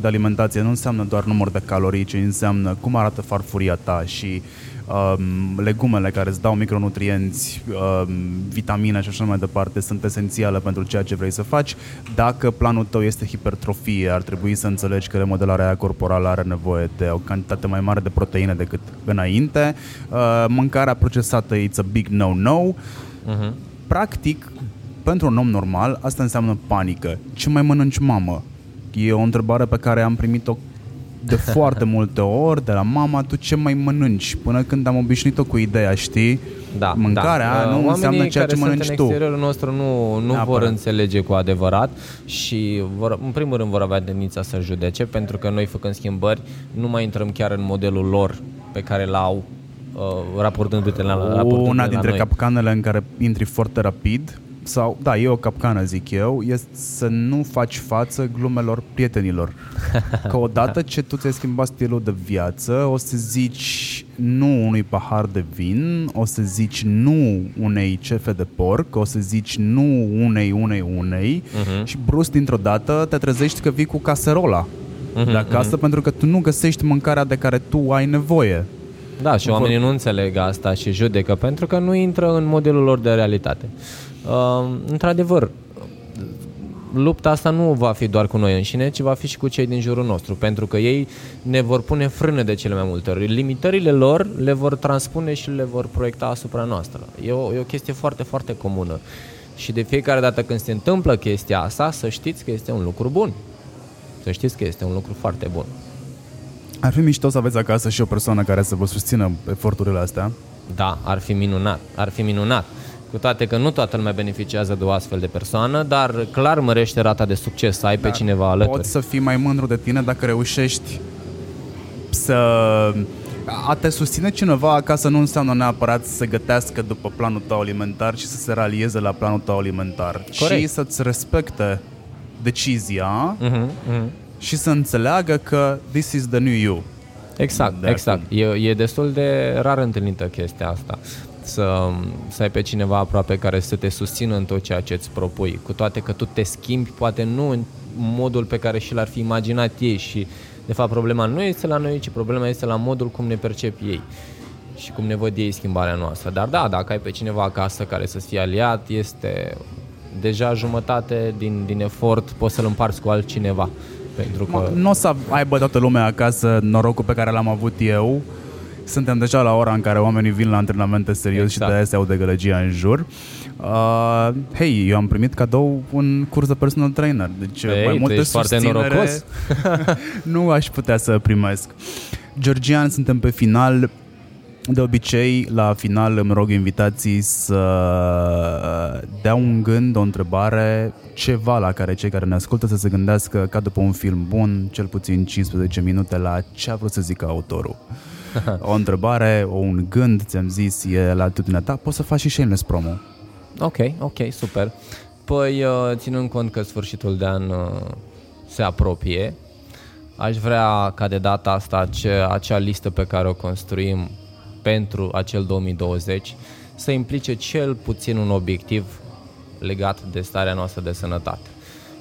de alimentație nu înseamnă doar număr de calorii, ci înseamnă cum arată farfuria ta și um, legumele care îți dau micronutrienți, um, vitamine și așa mai departe sunt esențiale pentru ceea ce vrei să faci. Dacă planul tău este hipertrofie, ar trebui să înțelegi că remodelarea aia corporală are nevoie de o cantitate mai mare de proteine decât înainte. Uh, mâncarea procesată it's a big no-no. Uh-huh. Practic, pentru un om normal, asta înseamnă panică. Ce mai mănânci, mamă? E o întrebare pe care am primit-o de (laughs) foarte multe ori de la mama, tu ce mai mănânci? Până când am obișnuit-o cu ideea, știi? Da, Mâncarea da. nu Oamenii înseamnă ceea ce mănânci sunt tu. în exteriorul nostru nu, nu vor înțelege cu adevărat și vor, în primul rând vor avea tendința să judece pentru că noi făcând schimbări nu mai intrăm chiar în modelul lor pe care l-au uh, raportându-te la, raportându Una dintre la noi. capcanele în care intri foarte rapid sau, da, e o capcană, zic eu, este să nu faci față glumelor prietenilor. Că odată ce tu ți-ai schimbat stilul de viață, o să zici nu unui pahar de vin, o să zici nu unei cefe de porc, o să zici nu unei, unei, unei uh-huh. și brusc dintr-o dată te trezești că vii cu caserola uh-huh, de acasă uh-huh. pentru că tu nu găsești mâncarea de care tu ai nevoie. Da, și oamenii nu înțeleg asta și judecă pentru că nu intră în modelul lor de realitate. Uh, într-adevăr, lupta asta nu va fi doar cu noi înșine, ci va fi și cu cei din jurul nostru, pentru că ei ne vor pune frâne de cele mai multe ori. Limitările lor le vor transpune și le vor proiecta asupra noastră. E o, e o chestie foarte, foarte comună. Și de fiecare dată când se întâmplă chestia asta, să știți că este un lucru bun. Să știți că este un lucru foarte bun. Ar fi mișto să aveți acasă și o persoană care să vă susțină eforturile astea. Da, ar fi minunat. Ar fi minunat. Cu toate că nu toată lumea beneficiază de o astfel de persoană, dar clar mărește rata de succes să ai dar pe cineva alături. Poți să fii mai mândru de tine dacă reușești să a te susține cineva acasă nu înseamnă neapărat să gătească după planul tău alimentar și să se ralieze la planul tău alimentar, Corect. ci să-ți respecte decizia uh-huh, uh-huh. Și să înțeleagă că this is the new you. Exact, De exact. E, e destul de rar întâlnită chestia asta. Să, să ai pe cineva aproape care să te susțină în tot ceea ce îți propui. Cu toate că tu te schimbi, poate nu în modul pe care și l-ar fi imaginat ei și de fapt problema nu este la noi, ci problema este la modul cum ne percep ei și cum ne văd ei schimbarea noastră. Dar da, dacă ai pe cineva acasă care să-ți fie aliat, este deja jumătate din, din efort, poți să-l împarți cu altcineva. Pentru că... Nu o să aibă toată lumea acasă norocul pe care l-am avut eu. Suntem deja la ora în care oamenii vin la antrenamente serios exact. și de aia se aude gălăgia în jur. Uh, hei, eu am primit cadou un curs de personal trainer, deci Ei, mai multe foarte norocos. (laughs) (laughs) nu aș putea să primesc. Georgian, suntem pe final. De obicei, la final îmi rog invitații să dea un gând, o întrebare, ceva la care cei care ne ascultă să se gândească ca după un film bun, cel puțin 15 minute la ce a vrut să zică autorul. (laughs) O întrebare, o un gând, ți-am zis, e la atitudinea ta, poți să faci și shameless promo. Ok, ok, super. Păi, uh, ținând cont că sfârșitul de an uh, se apropie, aș vrea ca de data asta ace- acea listă pe care o construim pentru acel 2020 să implice cel puțin un obiectiv legat de starea noastră de sănătate.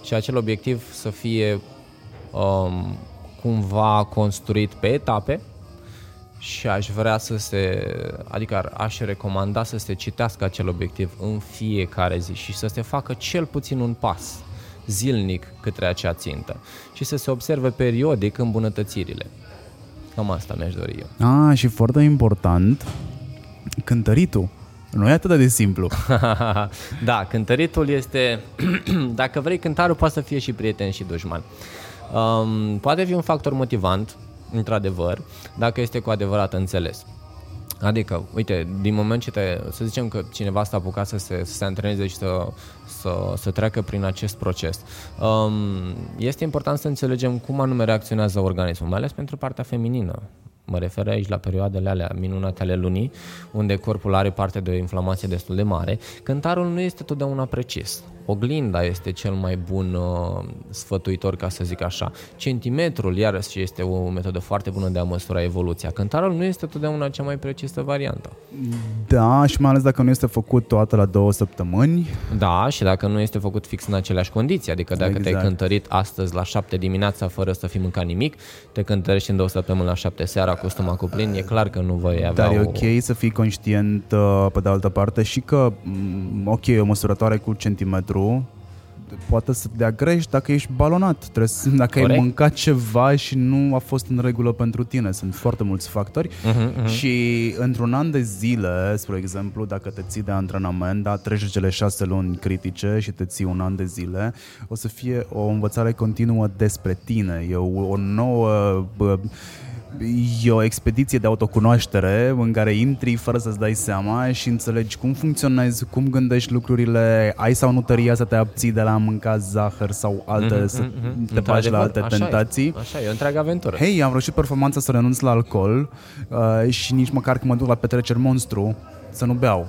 Și acel obiectiv să fie um, cumva construit pe etape și aș vrea să se, adică aș recomanda să se citească acel obiectiv în fiecare zi și să se facă cel puțin un pas zilnic către acea țintă și să se observe periodic îmbunătățirile. Cam asta mi-aș dori eu. Ah, și foarte important, cântăritul. Nu e atât de simplu. (laughs) da, cântăritul este, (clears throat) dacă vrei, cântarul poate să fie și prieten și dușman. Um, poate fi un factor motivant, într-adevăr, dacă este cu adevărat înțeles. Adică, uite, din moment ce te, să zicem că cineva s-a apucat să se, să se antreneze și să, să, să treacă prin acest proces, um, este important să înțelegem cum anume reacționează organismul, mai ales pentru partea feminină. Mă refer aici la perioadele alea minunate ale lunii, unde corpul are parte de o inflamație destul de mare. Cântarul nu este totdeauna precis oglinda este cel mai bun uh, sfătuitor, ca să zic așa. Centimetrul, iarăși, este o metodă foarte bună de a măsura evoluția. Cântarul nu este totdeauna cea mai precisă variantă. Da, și mai ales dacă nu este făcut toată la două săptămâni. Da, și dacă nu este făcut fix în aceleași condiții. Adică dacă exact. te-ai cântărit astăzi la șapte dimineața fără să fi mâncat nimic, te cântărești în două săptămâni la șapte seara cu stomacul plin, e clar că nu voi avea Dar e ok o... să fii conștient uh, pe de altă parte și că, mm, ok, o măsurătoare cu centimetru lucru poate să te dea greș dacă ești balonat. Trebuie să, dacă Corect. ai mâncat ceva și nu a fost în regulă pentru tine. Sunt foarte mulți factori uh-huh, uh-huh. și într-un an de zile, spre exemplu, dacă te ții de antrenament, da, treci cele șase luni critice și te ții un an de zile, o să fie o învățare continuă despre tine. E o, o nouă... Bă, e o expediție de autocunoaștere în care intri fără să-ți dai seama și înțelegi cum funcționezi, cum gândești lucrurile, ai sau nu tăria să te abții de la a mânca zahăr sau alte, mm-hmm, să mm-hmm. te bagi la alte așa tentații. E, așa e, o întreagă aventură. Hei, am reușit performanța să renunț la alcool uh, și nici măcar când mă duc la petreceri monstru să nu beau.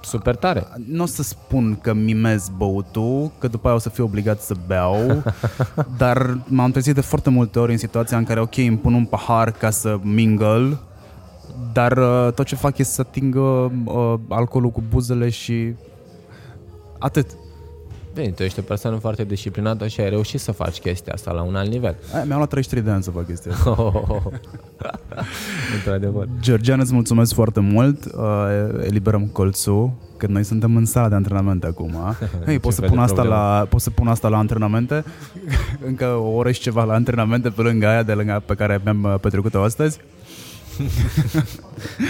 Super tare. Nu o să spun că mimez băutul, că după aia o să fiu obligat să beau, (laughs) dar m-am trezit de foarte multe ori în situația în care, ok, îmi pun un pahar ca să mingle, dar uh, tot ce fac este să atingă uh, alcoolul cu buzele și atât. Bine, tu ești o persoană foarte disciplinată și ai reușit să faci chestia asta la un alt nivel. Aia, mi-am luat 33 de ani să fac chestia asta. Oh, (laughs) oh, oh. Într-adevăr. Georgian, îți mulțumesc foarte mult. Uh, eliberăm colțul că noi suntem în sala de antrenamente acum. (laughs) Hei, pot să, pun asta la, pot să pun asta la antrenamente? (laughs) Încă o oră și ceva la antrenamente pe lângă aia de lângă pe care mi-am uh, petrecut-o astăzi?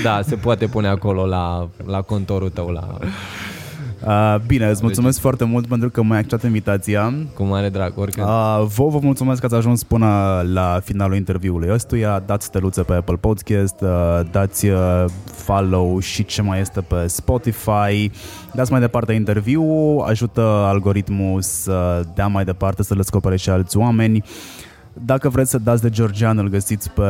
da, se poate pune acolo la, la contorul tău, la Uh, bine, îți mulțumesc deci... foarte mult pentru că m-ai acceptat invitația. Cu mare drag, oricând. Uh, vă, vă mulțumesc că ați ajuns până la finalul interviului ăstuia. Dați steluțe pe Apple Podcast, uh, dați uh, follow și ce mai este pe Spotify. Dați mai departe interviu, ajută algoritmul să dea mai departe, să le descopere și alți oameni. Dacă vreți să dați de Georgian, îl găsiți pe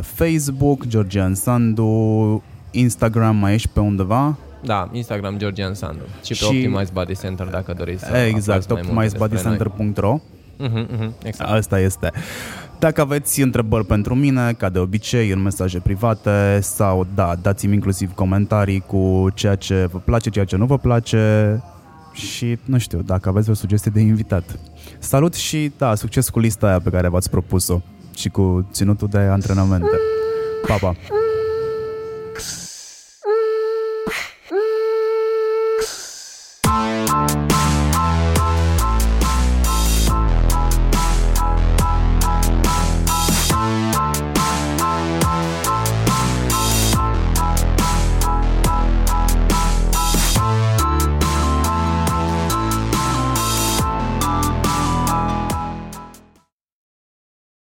Facebook, Georgian Sandu, Instagram mai ești pe undeva? Da, Instagram Georgian Sandu și pe și... Optimize Body Center dacă doriți să Exact, optimizebodycenter.ro uh-huh, uh-huh, exact. Asta este. Dacă aveți întrebări pentru mine, ca de obicei, în mesaje private sau, da, dați-mi inclusiv comentarii cu ceea ce vă place, ceea ce nu vă place și, nu știu, dacă aveți o sugestie de invitat. Salut și, da, succes cu lista aia pe care v-ați propus-o și cu ținutul de antrenamente. Pa, pa!